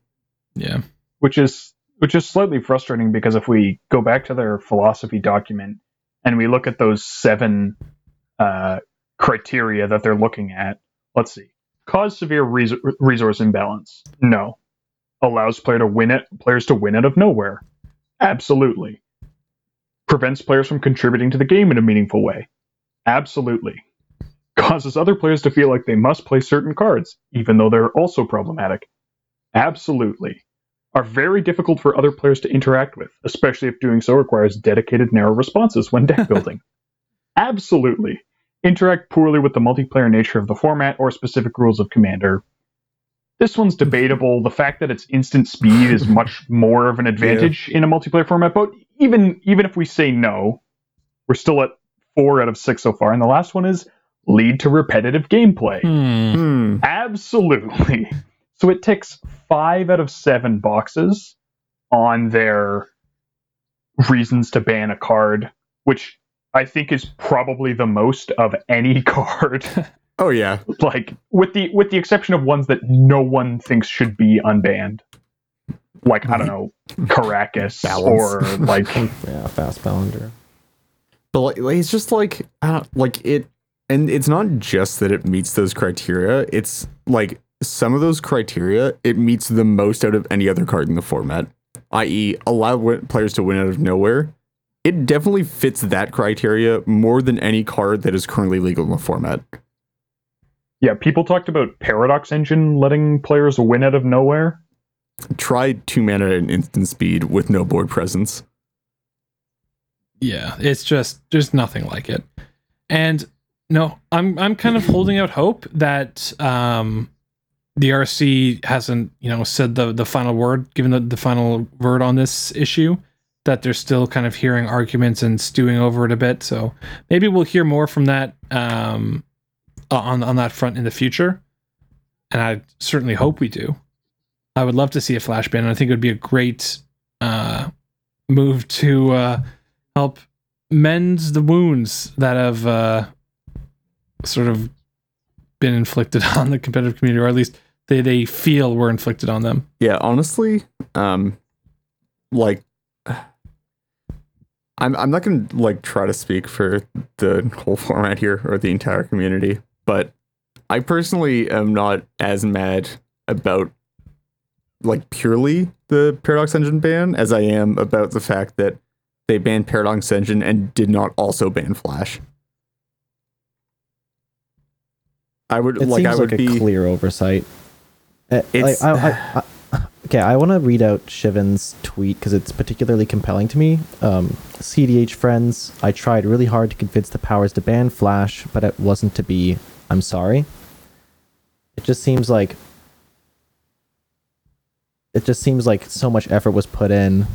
Yeah. which is which is slightly frustrating because if we go back to their philosophy document and we look at those seven uh, criteria that they're looking at, let's see, cause severe res- resource imbalance. No, allows player to win it, players to win out of nowhere. Absolutely. Prevents players from contributing to the game in a meaningful way. Absolutely. Causes other players to feel like they must play certain cards, even though they're also problematic. Absolutely are very difficult for other players to interact with, especially if doing so requires dedicated narrow responses when deck building. Absolutely. Interact poorly with the multiplayer nature of the format or specific rules of Commander. This one's debatable. The fact that it's instant speed is much more of an advantage in a multiplayer format, but even even if we say no, we're still at four out of six so far. And the last one is lead to repetitive gameplay. Hmm. Hmm. Absolutely. So it ticks five out of seven boxes on their reasons to ban a card, which I think is probably the most of any card. Oh yeah. like with the with the exception of ones that no one thinks should be unbanned. Like I don't know, Caracas Balance. or like Yeah, fast Ballinger. But like, like, it's just like I don't, like it, and it's not just that it meets those criteria. It's like some of those criteria it meets the most out of any other card in the format. I.e., allow win- players to win out of nowhere. It definitely fits that criteria more than any card that is currently legal in the format. Yeah, people talked about Paradox Engine letting players win out of nowhere. Try two mana and instant speed with no board presence. Yeah, it's just there's nothing like it. And no, I'm I'm kind of holding out hope that um the RC hasn't, you know, said the the final word, given the, the final word on this issue, that they're still kind of hearing arguments and stewing over it a bit. So maybe we'll hear more from that um on on that front in the future. And I certainly hope we do. I would love to see a flash ban. And I think it would be a great uh, move to uh, help mend the wounds that have uh, sort of been inflicted on the competitive community, or at least they, they feel were inflicted on them. Yeah, honestly, um, like, I'm I'm not gonna like try to speak for the whole format here or the entire community, but I personally am not as mad about like purely the Paradox Engine ban as I am about the fact that they banned Paradox Engine and did not also ban Flash. I would It like seems I would like a be clear oversight. Like, It's- I, I, I, okay, I want to read out Shivam's tweet because it's particularly compelling to me. Um, CDH friends, I tried really hard to convince the powers to ban Flash, but it wasn't to be. I'm sorry. It just seems like. It just seems like so much effort was put in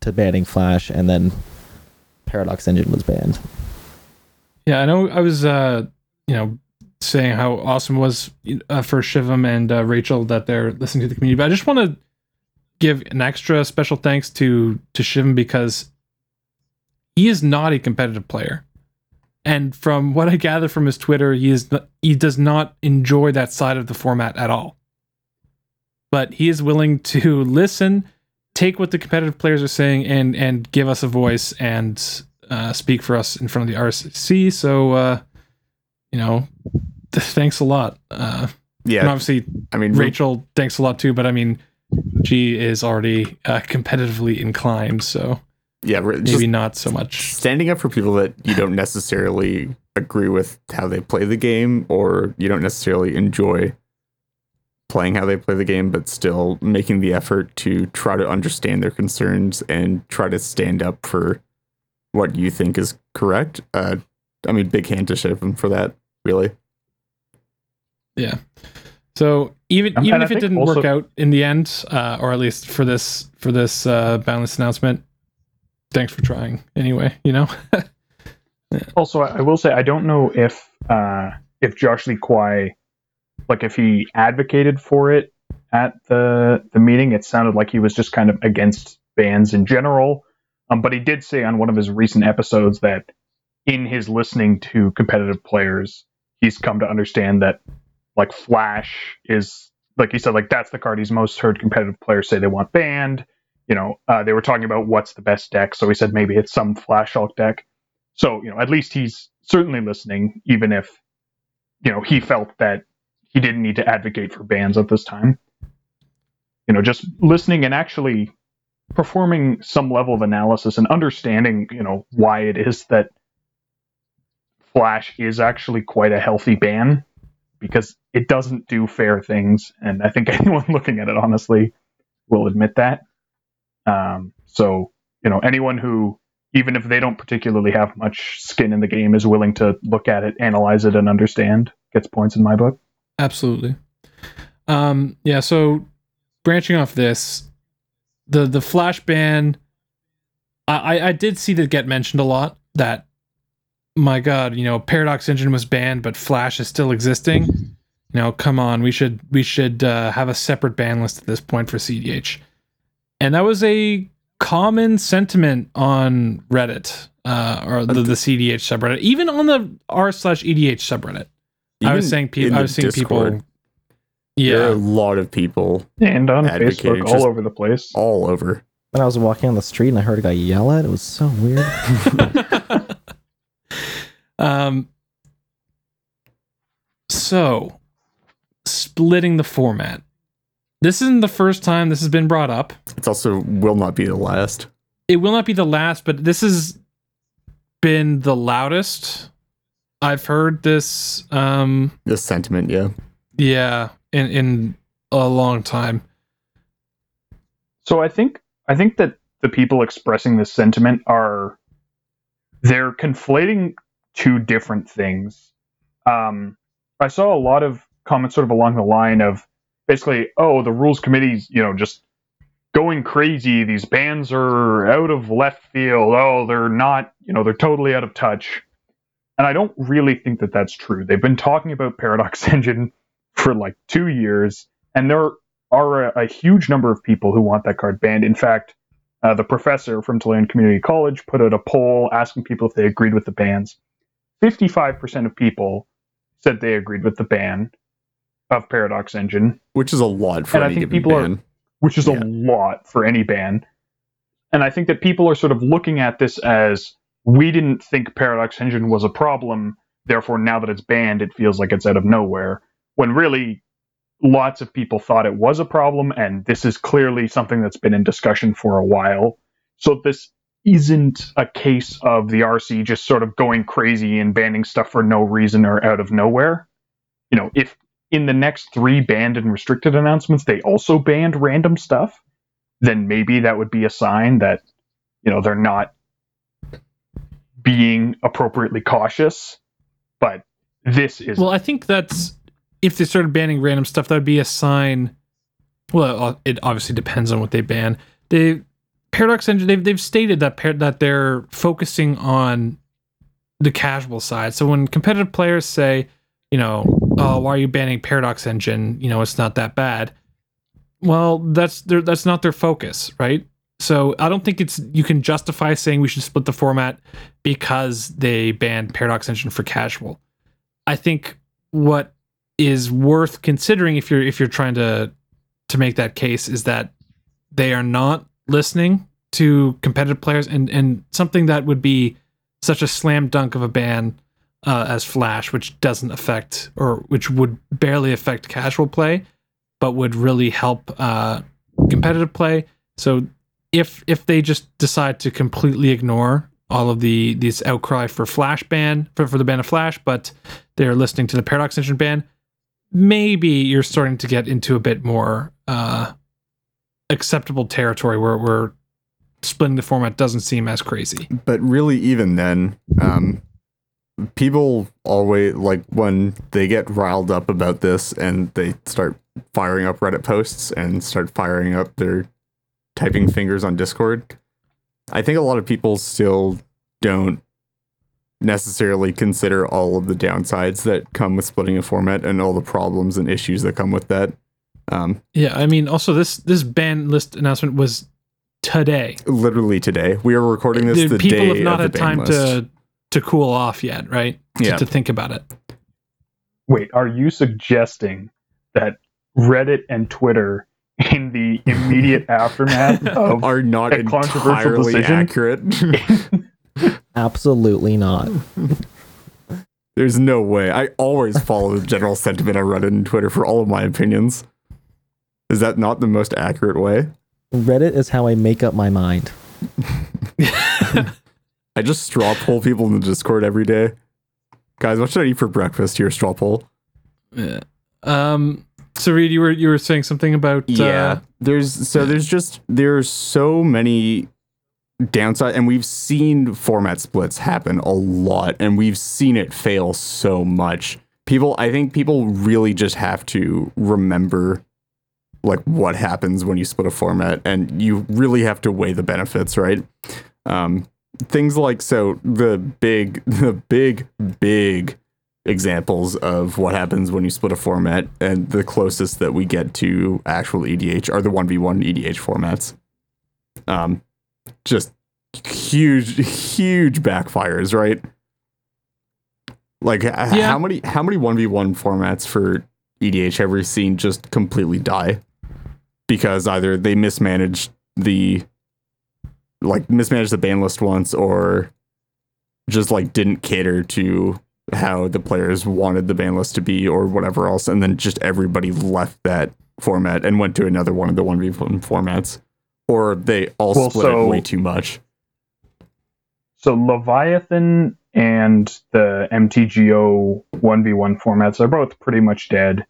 to banning Flash, and then Paradox Engine was banned. Yeah, I know. I was, uh, you know, saying how awesome was uh, for Shivam and uh, Rachel that they're listening to the community. But I just want to give an extra special thanks to to Shivam because he is not a competitive player, and from what I gather from his Twitter, he is he does not enjoy that side of the format at all. But he is willing to listen, take what the competitive players are saying, and and give us a voice and uh, speak for us in front of the RCC. So, uh, you know, thanks a lot. Uh, and yeah. obviously, I mean, Rachel, thanks a lot too. But I mean, she is already uh, competitively inclined, so yeah, maybe not so much. standing up for people that you don't necessarily agree with how they play the game or you don't necessarily enjoy playing how they play the game but still making the effort to try to understand their concerns and try to stand up for what you think is correct uh i mean big hand to Shivam for that really Yeah. So even Um, even I if it didn't also- work out in the end, uh, or at least for this for this uh, balance announcement, thanks for trying anyway. You know. Also, I I will say I don't know if uh, if Josh Lee Kwai, like if he advocated for it at the the meeting. It sounded like he was just kind of against bans in general. Um, but he did say on one of his recent episodes that in his listening to competitive players, he's come to understand that like Flash is like he said like that's the card he's most heard competitive players say they want banned. You know, uh, they were talking about what's the best deck, so he said maybe it's some Flash Hulk deck. So, you know, at least he's certainly listening, even if, you know, he felt that he didn't need to advocate for bans at this time. You know, just listening and actually performing some level of analysis and understanding, you know, why it is that Flash is actually quite a healthy ban because it doesn't do fair things. And I think anyone looking at it honestly will admit that. Um, so, you know, anyone who even if they don't particularly have much skin in the game, is willing to look at it, analyze it, and understand, gets points in my book. Absolutely. Um, yeah. So branching off this, the the flash ban, I I, did see that get mentioned a lot. That my God, you know, Paradox Engine was banned, but Flash is still existing. now come on, we should we should uh, have a separate ban list at this point for CDH, and that was a common sentiment on Reddit uh, or the, the CDH subreddit, even on the r slash EDH subreddit. I was saying people. I was seeing Discord, people. Yeah, there are a lot of people And on Facebook, all over the place. all over When I was walking on the street and I heard a guy yell at it, it was so weird. um. So, splitting the format. This isn't the first time this has been brought up. it's also will not be the last It will not be the last, but this has been the loudest I've heard this. Um, this sentiment yeah yeah, in in a long time. So I think I think that the people expressing this sentiment are they're conflating two different things. Um, I saw a lot of comments sort of along the line of basically, oh, the rules committee's you know just going crazy. These bans are out of left field. Oh, they're not. You know, they're totally out of touch. And I don't really think that that's true. They've been talking about Paradox Engine for like two years, and there are a, a huge number of people who want that card banned. In fact, uh, the professor from Tolarian Community College put out a poll asking people if they agreed with the bans. 55% of people said they agreed with the ban of Paradox Engine, which is a lot for And I any think given people are- which is Yeah. a lot for any ban. And I think that people are sort of looking at this as we didn't think Paradox Engine was a problem, therefore now that it's banned, it feels like it's out of nowhere. When really, lots of people thought it was a problem, and this is clearly something that's been in discussion for a while. So this isn't a case of the RC just sort of going crazy and banning stuff for no reason or out of nowhere. You know, if in the next three banned and restricted announcements they also banned random stuff, then maybe that would be a sign that you know they're not being appropriately cautious. But this is Well, I think that's if they started banning random stuff, that would be a sign. Well, uh, it obviously depends on what they ban. They Paradox Engine they've they've stated that par- that they're focusing on the casual side. So when competitive players say, you know, oh, why are you banning Paradox Engine? You know, it's not that bad. Well, that's their that's not their focus, right? So I don't think it's you can justify saying we should split the format because they banned Paradox Engine for casual. I think what is worth considering if you're if you're trying to to make that case is that they are not listening to competitive players and and something that would be such a slam dunk of a ban uh, as Flash, which doesn't affect or which would barely affect casual play, but would really help uh, competitive play. So if if they just decide to completely ignore all of the these outcry for Flash ban for, for the ban of Flash, but they're listening to the Paradox Engine ban, maybe you're starting to get into a bit more uh, acceptable territory where where splitting the format doesn't seem as crazy. but really even then um people always like when they get riled up about this and they start firing up reddit posts and start firing up their typing fingers on discord i think a lot of people still don't necessarily consider all of the downsides that come with splitting a format and all the problems and issues that come with that um Yeah, I mean, also this this ban list announcement was today. literally today we are recording this The the people day have not of the had time list. to to cool off yet, right? To, Yeah. to think about it. Wait, are you suggesting that Reddit and Twitter, in the immediate aftermath of are not a controversial entirely decision? accurate. Absolutely not. There's no way. I always follow the general sentiment on Reddit and Twitter for all of my opinions. Is that not the most accurate way? Reddit is how I make up my mind. I just straw poll people in the Discord every day. Guys, what should I eat for breakfast? Here, straw poll. Yeah. Um. So Reed, you were you were saying something about uh, there's so there's just there's so many downside, and we've seen format splits happen a lot, and we've seen it fail so much. People, I think people really just have to remember like what happens when you split a format, and you really have to weigh the benefits, right? Um, things like so the big the big big examples of what happens when you split a format and the closest that we get to actual EDH are the 1v1 EDH formats. Um just huge huge backfires, right? Like Yeah. how many how many 1v1 formats for EDH have we seen just completely die because either they mismanaged the like mismanaged the ban list once or just like didn't cater to how the players wanted the ban list to be or whatever else and then just everybody left that format and went to another one of the 1v1 formats. Or they all Well, split it so- way too much. So Leviathan and the MTGO 1v1 formats are both pretty much dead.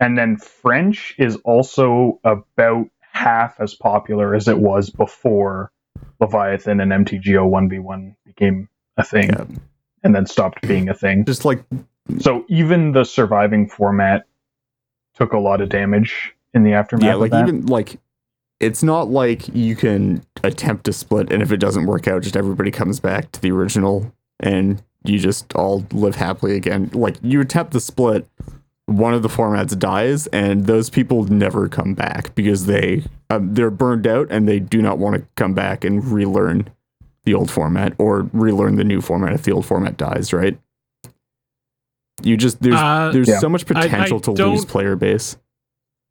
And then French is also about half as popular as it was before Leviathan and MTGO 1v1 became a thing Yeah. and then stopped being a thing. just like So even the surviving format took a lot of damage in the aftermath yeah like even like it's not like you can attempt to split and if it doesn't work out just everybody comes back to the original and you just all live happily again like you attempt the split one of the formats dies, and those people never come back because they um, they're burned out and they do not want to come back and relearn the old format or relearn the new format if the old format dies. Right? You just there's Uh, there's Yeah. so much I- I potential to lose player base.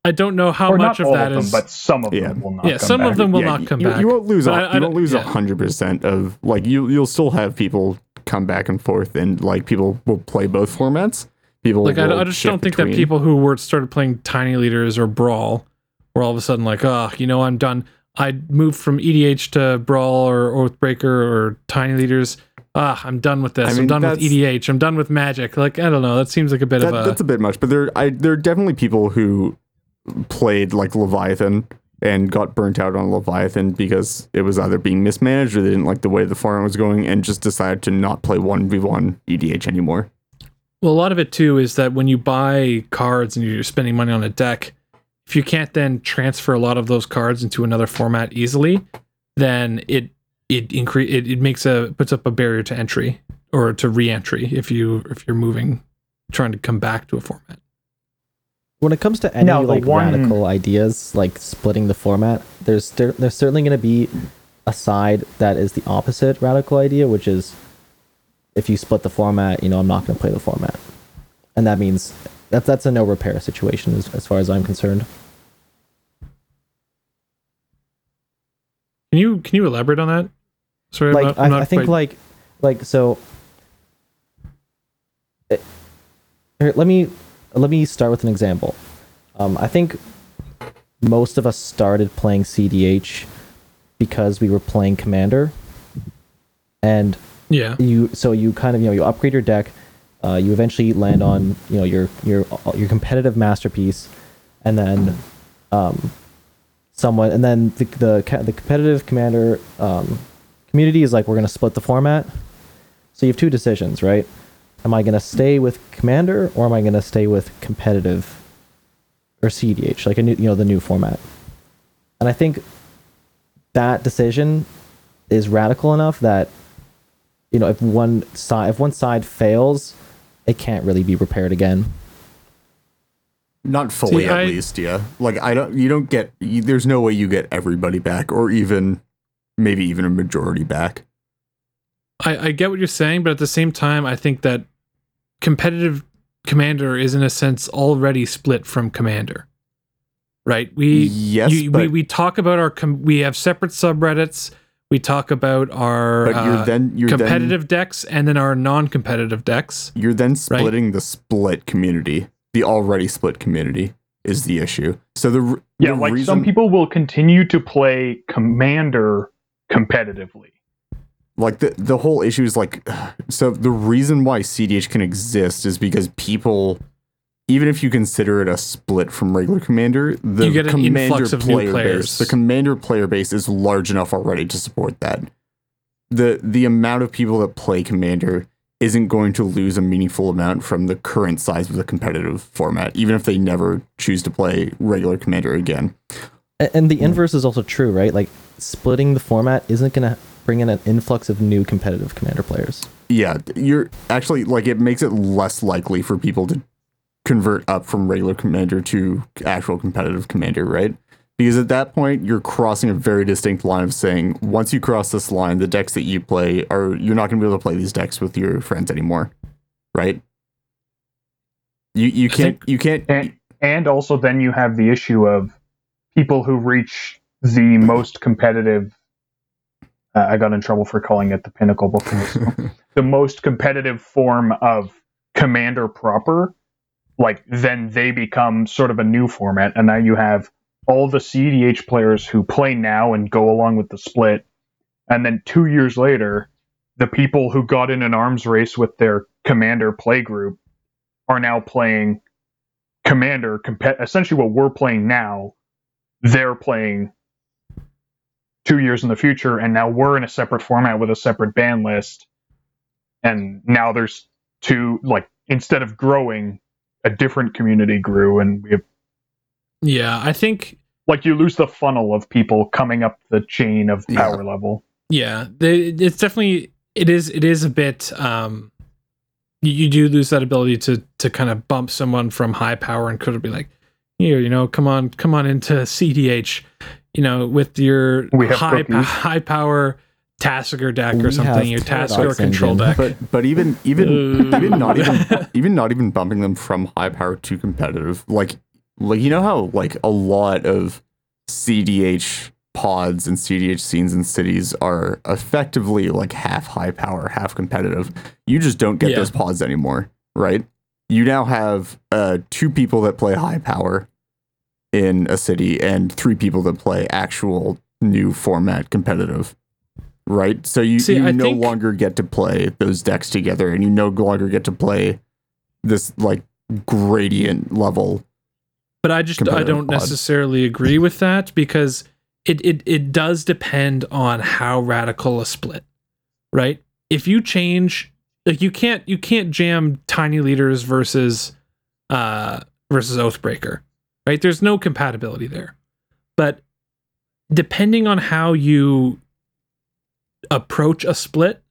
I don't know how or much not of all that of them, is. but some of Yeah. them will not. Yeah, come some of them will Yeah, not come you, back. You won't lose. But A, I- I you don't- won't lose a yeah. hundred percent of like you. You'll still have people come back and forth, and like people will play both formats. People like I, will I just don't think between. that people who were started playing tiny leaders or brawl were all of a sudden like oh you know i'm done. I moved from edh to brawl or oathbreaker or tiny leaders. Ah i'm done with this. I i'm mean, done with edh i'm done with magic. Like i don't know. That seems like a bit That, of a that's a bit much, but there, I, there are definitely people who played like Leviathan and got burnt out on Leviathan because it was either being mismanaged or they didn't like the way the format was going and just decided to not play one v one EDH anymore. well a lot of it too is that when you buy cards and you're spending money on a deck if you can't then transfer a lot of those cards into another format easily then it it increase it, it makes a puts up a barrier to entry or to re-entry if you if you're moving trying to come back to a format. When it comes to any No, like one- radical ideas like splitting the format there's there, there's certainly going to be a side that is the opposite radical idea which is if you split the format you know i'm not going to play the format. And that means that that's a no repair situation as, as far as i'm concerned. Can you can you elaborate on that? Sorry, I'm not- I'm I, I think quite- like like so it- let me let me start with an example. Um, i think most of us started playing cdh because we were playing commander. And yeah, you so you kind of you know you upgrade your deck uh, you eventually land on you know your your your competitive masterpiece and then um someone and then the the, the competitive commander um, community is like we're going to split the format. So you have two decisions right? Am i going to stay with commander or am i going to stay with competitive or cdh like a new you know the new format? And i think that decision is radical enough that you know if one side if one side fails it can't really be repaired again Not fully, See, at I- least. Yeah, like I don't. You don't get. You, there's no way you get everybody back, or even maybe even a majority back. I, I get what you're saying, but at the same time, I think that competitive commander is in a sense already split from commander. Right? We yes, you, but, we we talk about our com- we have separate subreddits. We talk about our but you're uh, then you're competitive decks and then our non-competitive decks. You're then splitting the split community. The already split community is the issue. So the Yeah, the like reason, some people will continue to play Commander competitively. like the the whole issue is like so the reason why CDH can exist is because people even if you consider it a split from regular commander, the You get an commander of new player players. base, the commander player base is large enough already to support that. The the amount of people that play commander isn't going to lose a meaningful amount from the current size of the competitive format, even if they never choose to play regular commander again. And the inverse is also true right like splitting the format isn't going to bring in an influx of new competitive commander players Yeah, you're actually like it makes it less likely for people to convert up from regular commander to actual competitive commander, right? Because at that point you're crossing a very distinct line of saying once you cross this line, the decks that you play are you're not going to be able to play these decks with your friends anymore, right? You you can't you can't And and also then you have the issue of people who reach the most competitive uh, I got in trouble for calling it the pinnacle before. the most competitive form of commander proper, like then they become sort of a new format, and now you have all the CDH players who play now and go along with the split, and then two years later, the people who got in an arms race with their commander play group are now playing commander, comp- essentially what we're playing now. They're playing two years in the future, and now we're in a separate format with a separate ban list. And now there's two, like, instead of growing, a different community grew, and we have, Yeah, I think like, you lose the funnel of people coming up the chain of Yeah. power level. yeah, they, it's definitely it is it is a bit um you, you do lose that ability to to kind of bump someone from high power and could be like, here, you know, come on, come on into CDH, you know, with your high cookies. high power Tasker deck We or something, your Tasker control Engine. deck. But but even even even not even even not even bumping them from high power to competitive, like like you know how like a lot of CDH pods and CDH scenes in cities are effectively like half high power, half competitive. You just don't get Yeah. those pods anymore, right? You now have uh, two people that play high power in a city and three people that play actual new format competitive. Right? So you, See, you I no think- longer get to play those decks together and you no longer get to play this like gradient level. but I just I don't pod. necessarily agree with that because it, it it does depend on how radical a split, right? If you change like you can't you can't jam tiny leaders versus uh versus Oathbreaker, right? There's no compatibility there. But depending on how you approach a split,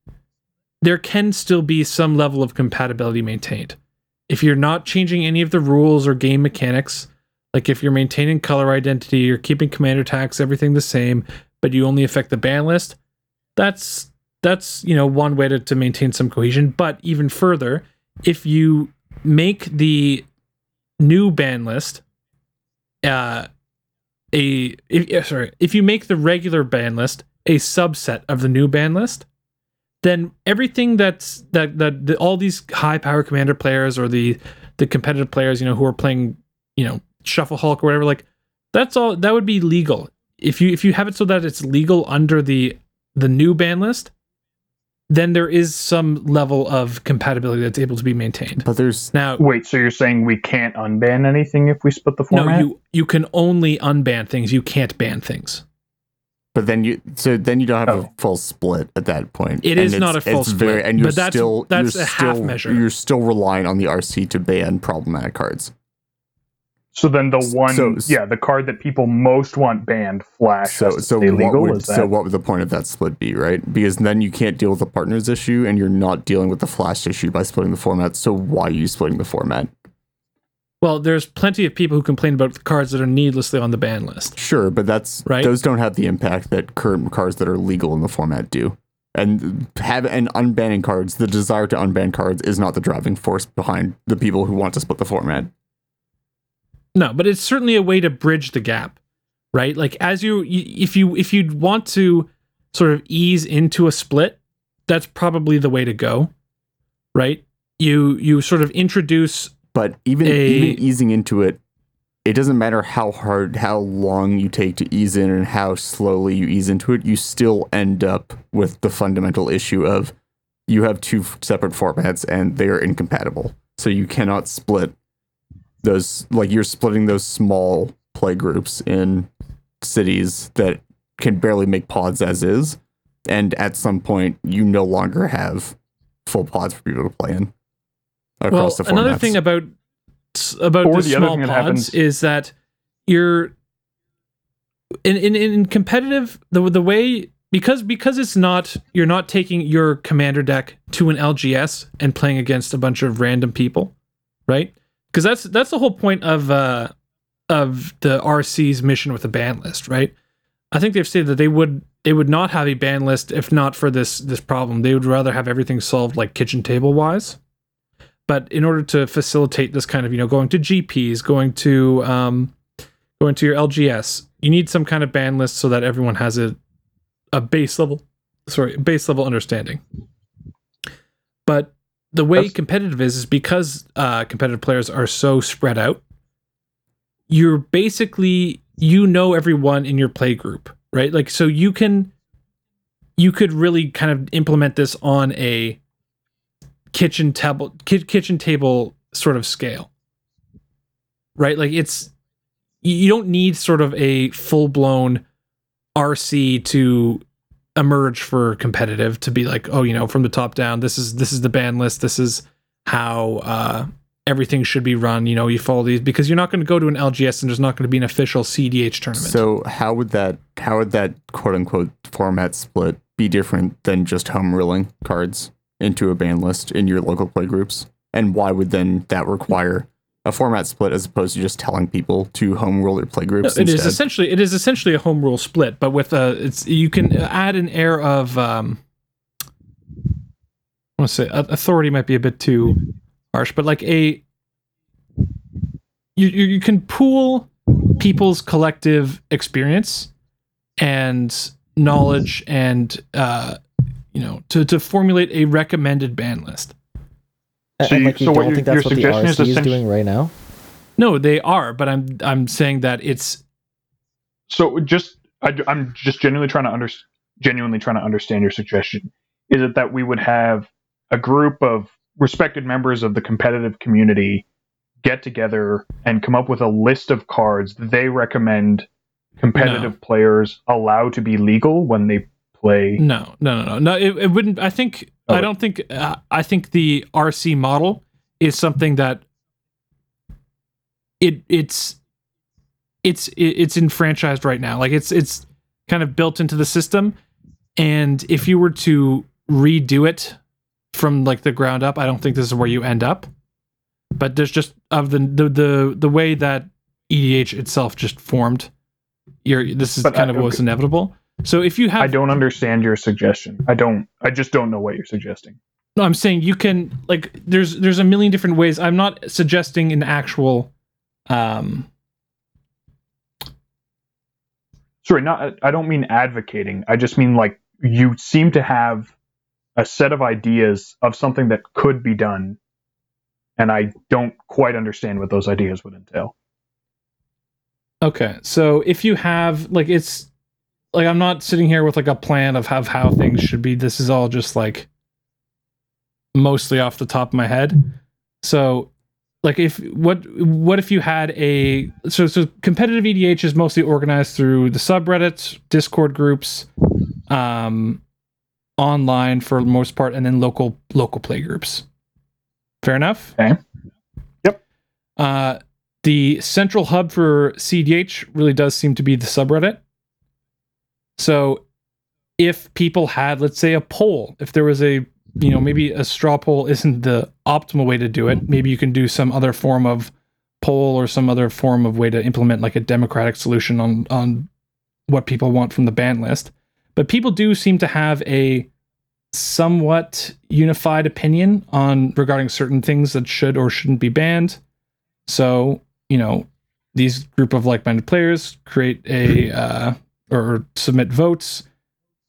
there can still be some level of compatibility maintained. If you're not changing any of the rules or game mechanics, like if you're maintaining color identity, you're keeping commander tax, everything the same, but you only affect the ban list, that's that's you know one way to, to maintain some cohesion. But even further, if you make the new ban list uh a if, sorry, if you make the regular ban list a subset of the new ban list, then everything that's that that the, all these high power commander players or the the competitive players, you know, who are playing, you know, shuffle hulk or whatever, like that's all that would be legal. If you if you have it so that it's legal under the the new ban list, then there is some level of compatibility that's able to be maintained. But there's Now, Wait, so you're saying we can't unban anything if we split the format? no, you you can only unban things. You can't ban things. But then you so then you don't have a Oh. full split at that point. It And is not a full it's very, split, and you're but that's- still that's you're a half still, measure. You're still relying on the RC to ban problematic cards. So then the one, So- yeah, the card that people most want banned, Flash, So so stay what would so what would the point of that split be, right? Because then you can't deal with the partners issue, and you're not dealing with the flash issue by splitting the format. So why are you splitting the format? Well, there's plenty of people who complain about the cards that are needlessly on the ban list. Sure, but that's Right. those don't have the impact that current cards that are legal in the format do. And have and unbanning cards, the desire to unban cards is not the driving force behind the people who want to split the format. No, but it's certainly a way to bridge the gap, right? Like as you, if you if you'd want to sort of ease into a split, that's probably the way to go, right? You you sort of introduce But even A- even easing into it, it doesn't matter how hard, how long you take to ease in, and how slowly you ease into it. You still end up with the fundamental issue of you have two separate formats and they are incompatible. So you cannot split those. Like you're splitting those small play groups in cities that can barely make pods as is, and at some point you no longer have full pods for people to play in. Well, Across the another thing about about Or the, the other small thing that pods happens- is that you're in, in in competitive the the way because because it's not you're not taking your commander deck to an LGS and playing against a bunch of random people, right? Because that's that's the whole point of uh of the RC's mission with a ban list, right? I think they've stated that they would they would not have a ban list if not for this this problem. They would rather have everything solved like kitchen table wise. But in order to facilitate this kind of you know going to GPs, going to um, going to your LGS, you need some kind of ban list so that everyone has a a base level sorry base level understanding. But the way That's- competitive is is because uh, competitive players are so spread out. You're basically you know everyone in your play group, right? Like so you can you could really kind of implement this on a kitchen table ki- kitchen table sort of scale. Right? Like it's you- you don't need sort of a full-blown RC to emerge for competitive to be like, oh, you know, from the top down, this is this is the ban list, this is how uh everything should be run. You know, you follow these because you're not going to go to an LGS and there's not going to be an official CDH tournament. So how would that how would that quote unquote format split be different than just home ruling cards? Into a ban list in your local playgroups? And why would then that require a format split as opposed to just telling people to home rule their play groups it is essentially it is essentially a home rule split, but with a it's you can add an air of um, I want to say authority might be a bit too harsh, but like a you you, you can pool people's collective experience and knowledge and uh, you know to to formulate a recommended ban list. And, So and, like you so what don't your- think that's what the suggestion is is essentially- doing right now? No, they are, but I'm I'm saying that it's So just I, I'm just genuinely trying to under, genuinely trying to understand your suggestion. Is it that we would have a group of respected members of the competitive community get together and come up with a list of cards they recommend competitive players allow to be legal when they play? No, no, no, no, no. It, it wouldn't. I think. Oh, I don't think. Uh, I think the RC model is something that it it's it's it's enfranchised right now. Like it's it's kind of built into the system, and if you were to redo it from like the ground up, I don't think this is where you end up. But there's just of the the the, the way that EDH itself just formed. You're this is But kind I- of what was okay. inevitable. So if you have I don't understand your suggestion. I don't. I just don't know what you're suggesting. No, I'm saying you can like there's there's a million different ways. I'm not suggesting an actual um Sorry, not. I don't mean advocating. I just mean like you seem to have a set of ideas of something that could be done, and I don't quite understand what those ideas would entail. okay. So if you have like it's like I'm not sitting here with like a plan of how how things should be. This is all just like mostly off the top of my head. So like if what what if you had a so so competitive EDH is mostly organized through the subreddits, Discord groups, um online for the most part and then local local play groups. Fair enough? Okay. Yep. Uh the central hub for CDH really does seem to be the subreddit. So if people had let's say a poll, if there was a you know maybe a straw poll isn't the optimal way to do it maybe you can do some other form of poll or some other form of way to implement like a democratic solution on on what people want from the ban list. But people do seem to have a somewhat unified opinion on regarding certain things that should or shouldn't be banned. So you know these group of like-minded players create a uh, or submit votes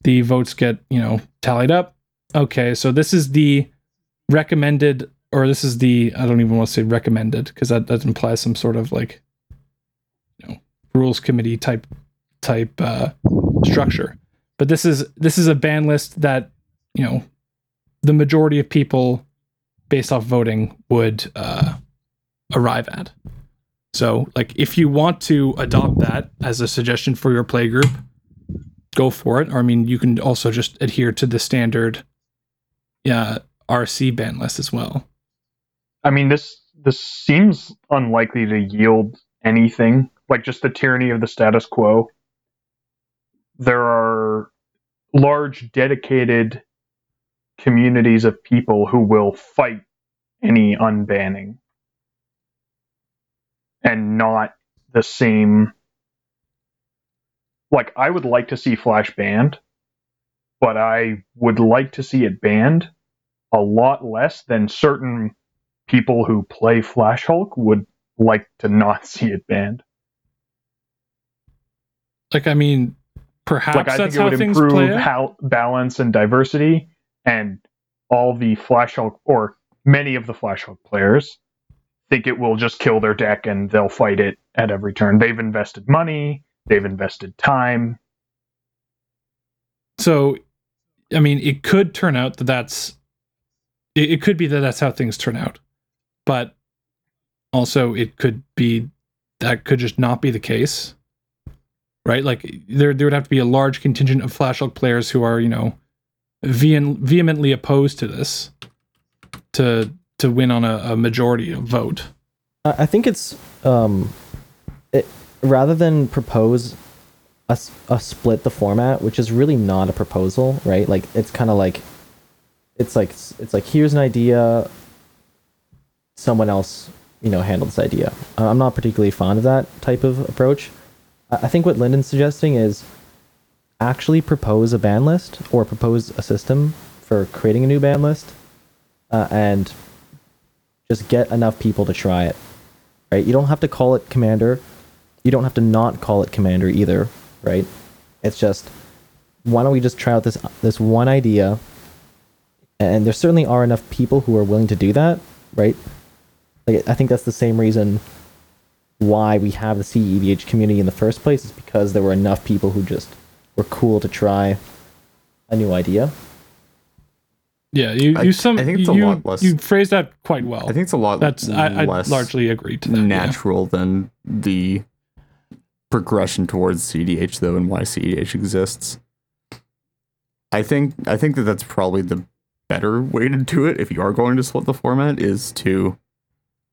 the votes get you know tallied up. Okay so this is the recommended or this is the i don't even want to say recommended because that, that implies some sort of like you know rules committee type type uh structure. But this is this is a ban list that you know the majority of people based off voting would uh arrive at so like if you want to adopt that as a suggestion for your play group go for it or i mean you can also just adhere to the standard yeah RC ban list as well. I mean, this this seems unlikely to yield anything. Like just the tyranny of the status quo. There are large, dedicated communities of people who will fight any unbanning, and not the same. Like I would like to see Flash banned, but I would like to see it banned a lot less than certain people who play Flash Hulk would like to not see it banned. Like I mean, perhaps like I that's think it how would things improve how balance and diversity, and all the Flash Hulk or many of the Flash Hulk players think it will just kill their deck and they'll fight it at every turn. They've invested money, they've invested time. So, I mean, it could turn out that that's it, it could be that that's how things turn out, but also it could be that could just not be the case, right? Like there there would have to be a large contingent of Flash Hulk players who are you know vehemently opposed to this to to win on a, a majority vote. I think it's um, it, rather than propose a, a split the format, which is really not a proposal, right? Like it's kind of like it's like it's like here's an idea. Someone else, you know, handle this idea. I'm not particularly fond of that type of approach. I I think what Lyndon's suggesting is actually propose a ban list or propose a system for creating a new ban list, uh, and just get enough people to try it. Right? You don't have to call it commander. You don't have to not call it commander either. Right? It's just why don't we just try out this this one idea? And there certainly are enough people who are willing to do that, right? Like I think that's the same reason why we have the CEDH community in the first place is because there were enough people who just were cool to try a new idea. Yeah, you I- you some I think it's a lot less- you phrased that quite well. I think it's a lot that's I, I less largely agree to that. yeah. natural than the progression towards CDH though and why CDH exists. I think I think that that's probably the better way to do it if you are going to split the format is to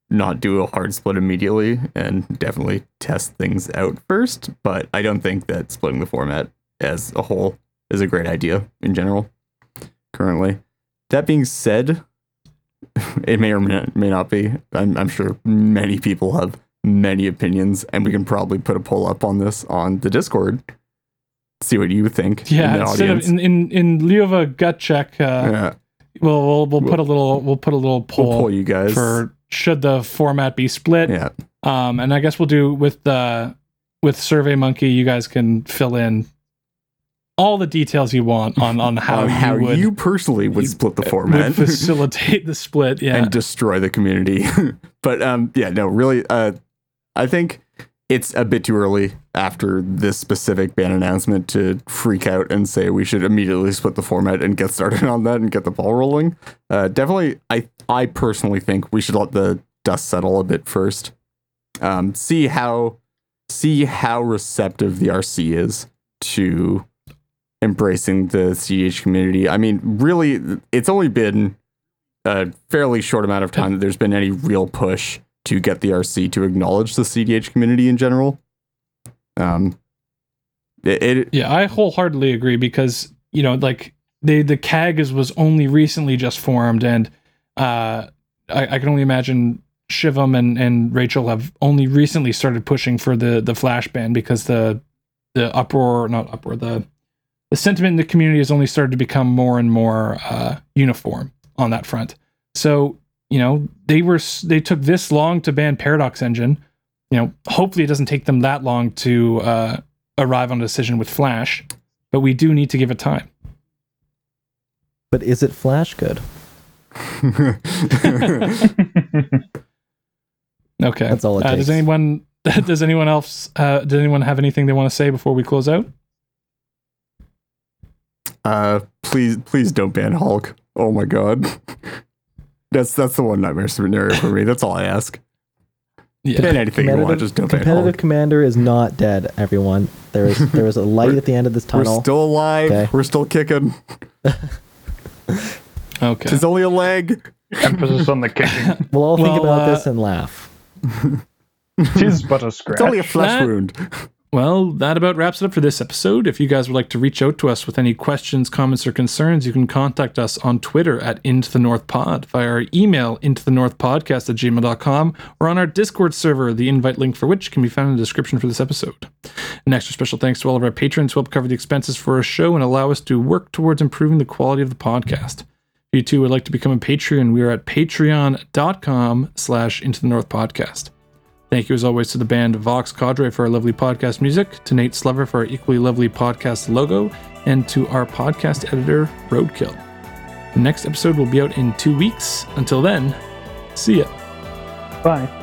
not do a hard split immediately and definitely test things out first, but I don't think that splitting the format as a whole is a great idea in general currently. That being said, it may or may not be. I'm, I'm sure many people have many opinions, and we can probably put a poll up on this on the Discord. See what you think. in Yeah, the instead of in, in in lieu of a gut check, uh, yeah, we'll, we'll we'll put a little we'll put a little poll. we'll poll you guys. for should the format be split. yeah, Um, and I guess we'll do with the with Survey Monkey. You guys can fill in all the details you want on on how, on how you would you personally would split the format facilitate the split. Yeah, and destroy the community. but um, yeah, no, really, uh, I think it's a bit too early after this specific ban announcement to freak out and say we should immediately split the format and get started on that and get the ball rolling. Uh, definitely, I I personally think we should let the dust settle a bit first. Um, see how see how receptive the RC is to embracing the CDH community. I mean, really, it's only been a fairly short amount of time that there's been any real push to get the RC to acknowledge the CDH community in general. Um, it, it Yeah, I wholeheartedly agree because you know, like they the CAG is was only recently just formed, and uh, I, I can only imagine Shivam and, and Rachel have only recently started pushing for the the flash ban because the the uproar, not uproar, the the sentiment in the community has only started to become more and more uh, uniform on that front. So you know they were they took this long to ban Paradox Engine. You know, hopefully it doesn't take them that long to uh, arrive on a decision with Flash, but we do need to give it time. But is it Flash good? Okay, That's all uh. Does anyone does anyone else uh, does anyone have anything they want to say before we close out? Uh, please, please don't ban Hulk. Oh my god, that's that's the one nightmare scenario for me. That's all I ask. Yeah, Ban anything you want, Competitive, just don't ban competitive Hulk. commander is not dead. Everyone, there is there is a light at the end of this tunnel. We're still alive. Okay. We're still kicking. okay. It's only a leg. Emphasis on the kicking. we'll all think Well, about uh, this and laugh. Tis but a scratch. It's only a flesh That- wound. Well, that about wraps it up for this episode. If you guys would like to reach out to us with any questions, comments, or concerns, you can contact us on Twitter at Into the North Pod, via our email, into the North Podcast at gmail.com, or on our Discord server, the invite link for which can be found in the description for this episode. An extra special thanks to all of our patrons who help cover the expenses for our show and allow us to work towards improving the quality of the podcast. If you too would like to become a Patreon, we are at patreon.com slash into the North Podcast. Thank you as always to the band Vox Cadre for our lovely podcast music, to Nate Slover for our equally lovely podcast logo, and to our podcast editor, Roadkill. The next episode will be out in two weeks. Until then, see ya. Bye.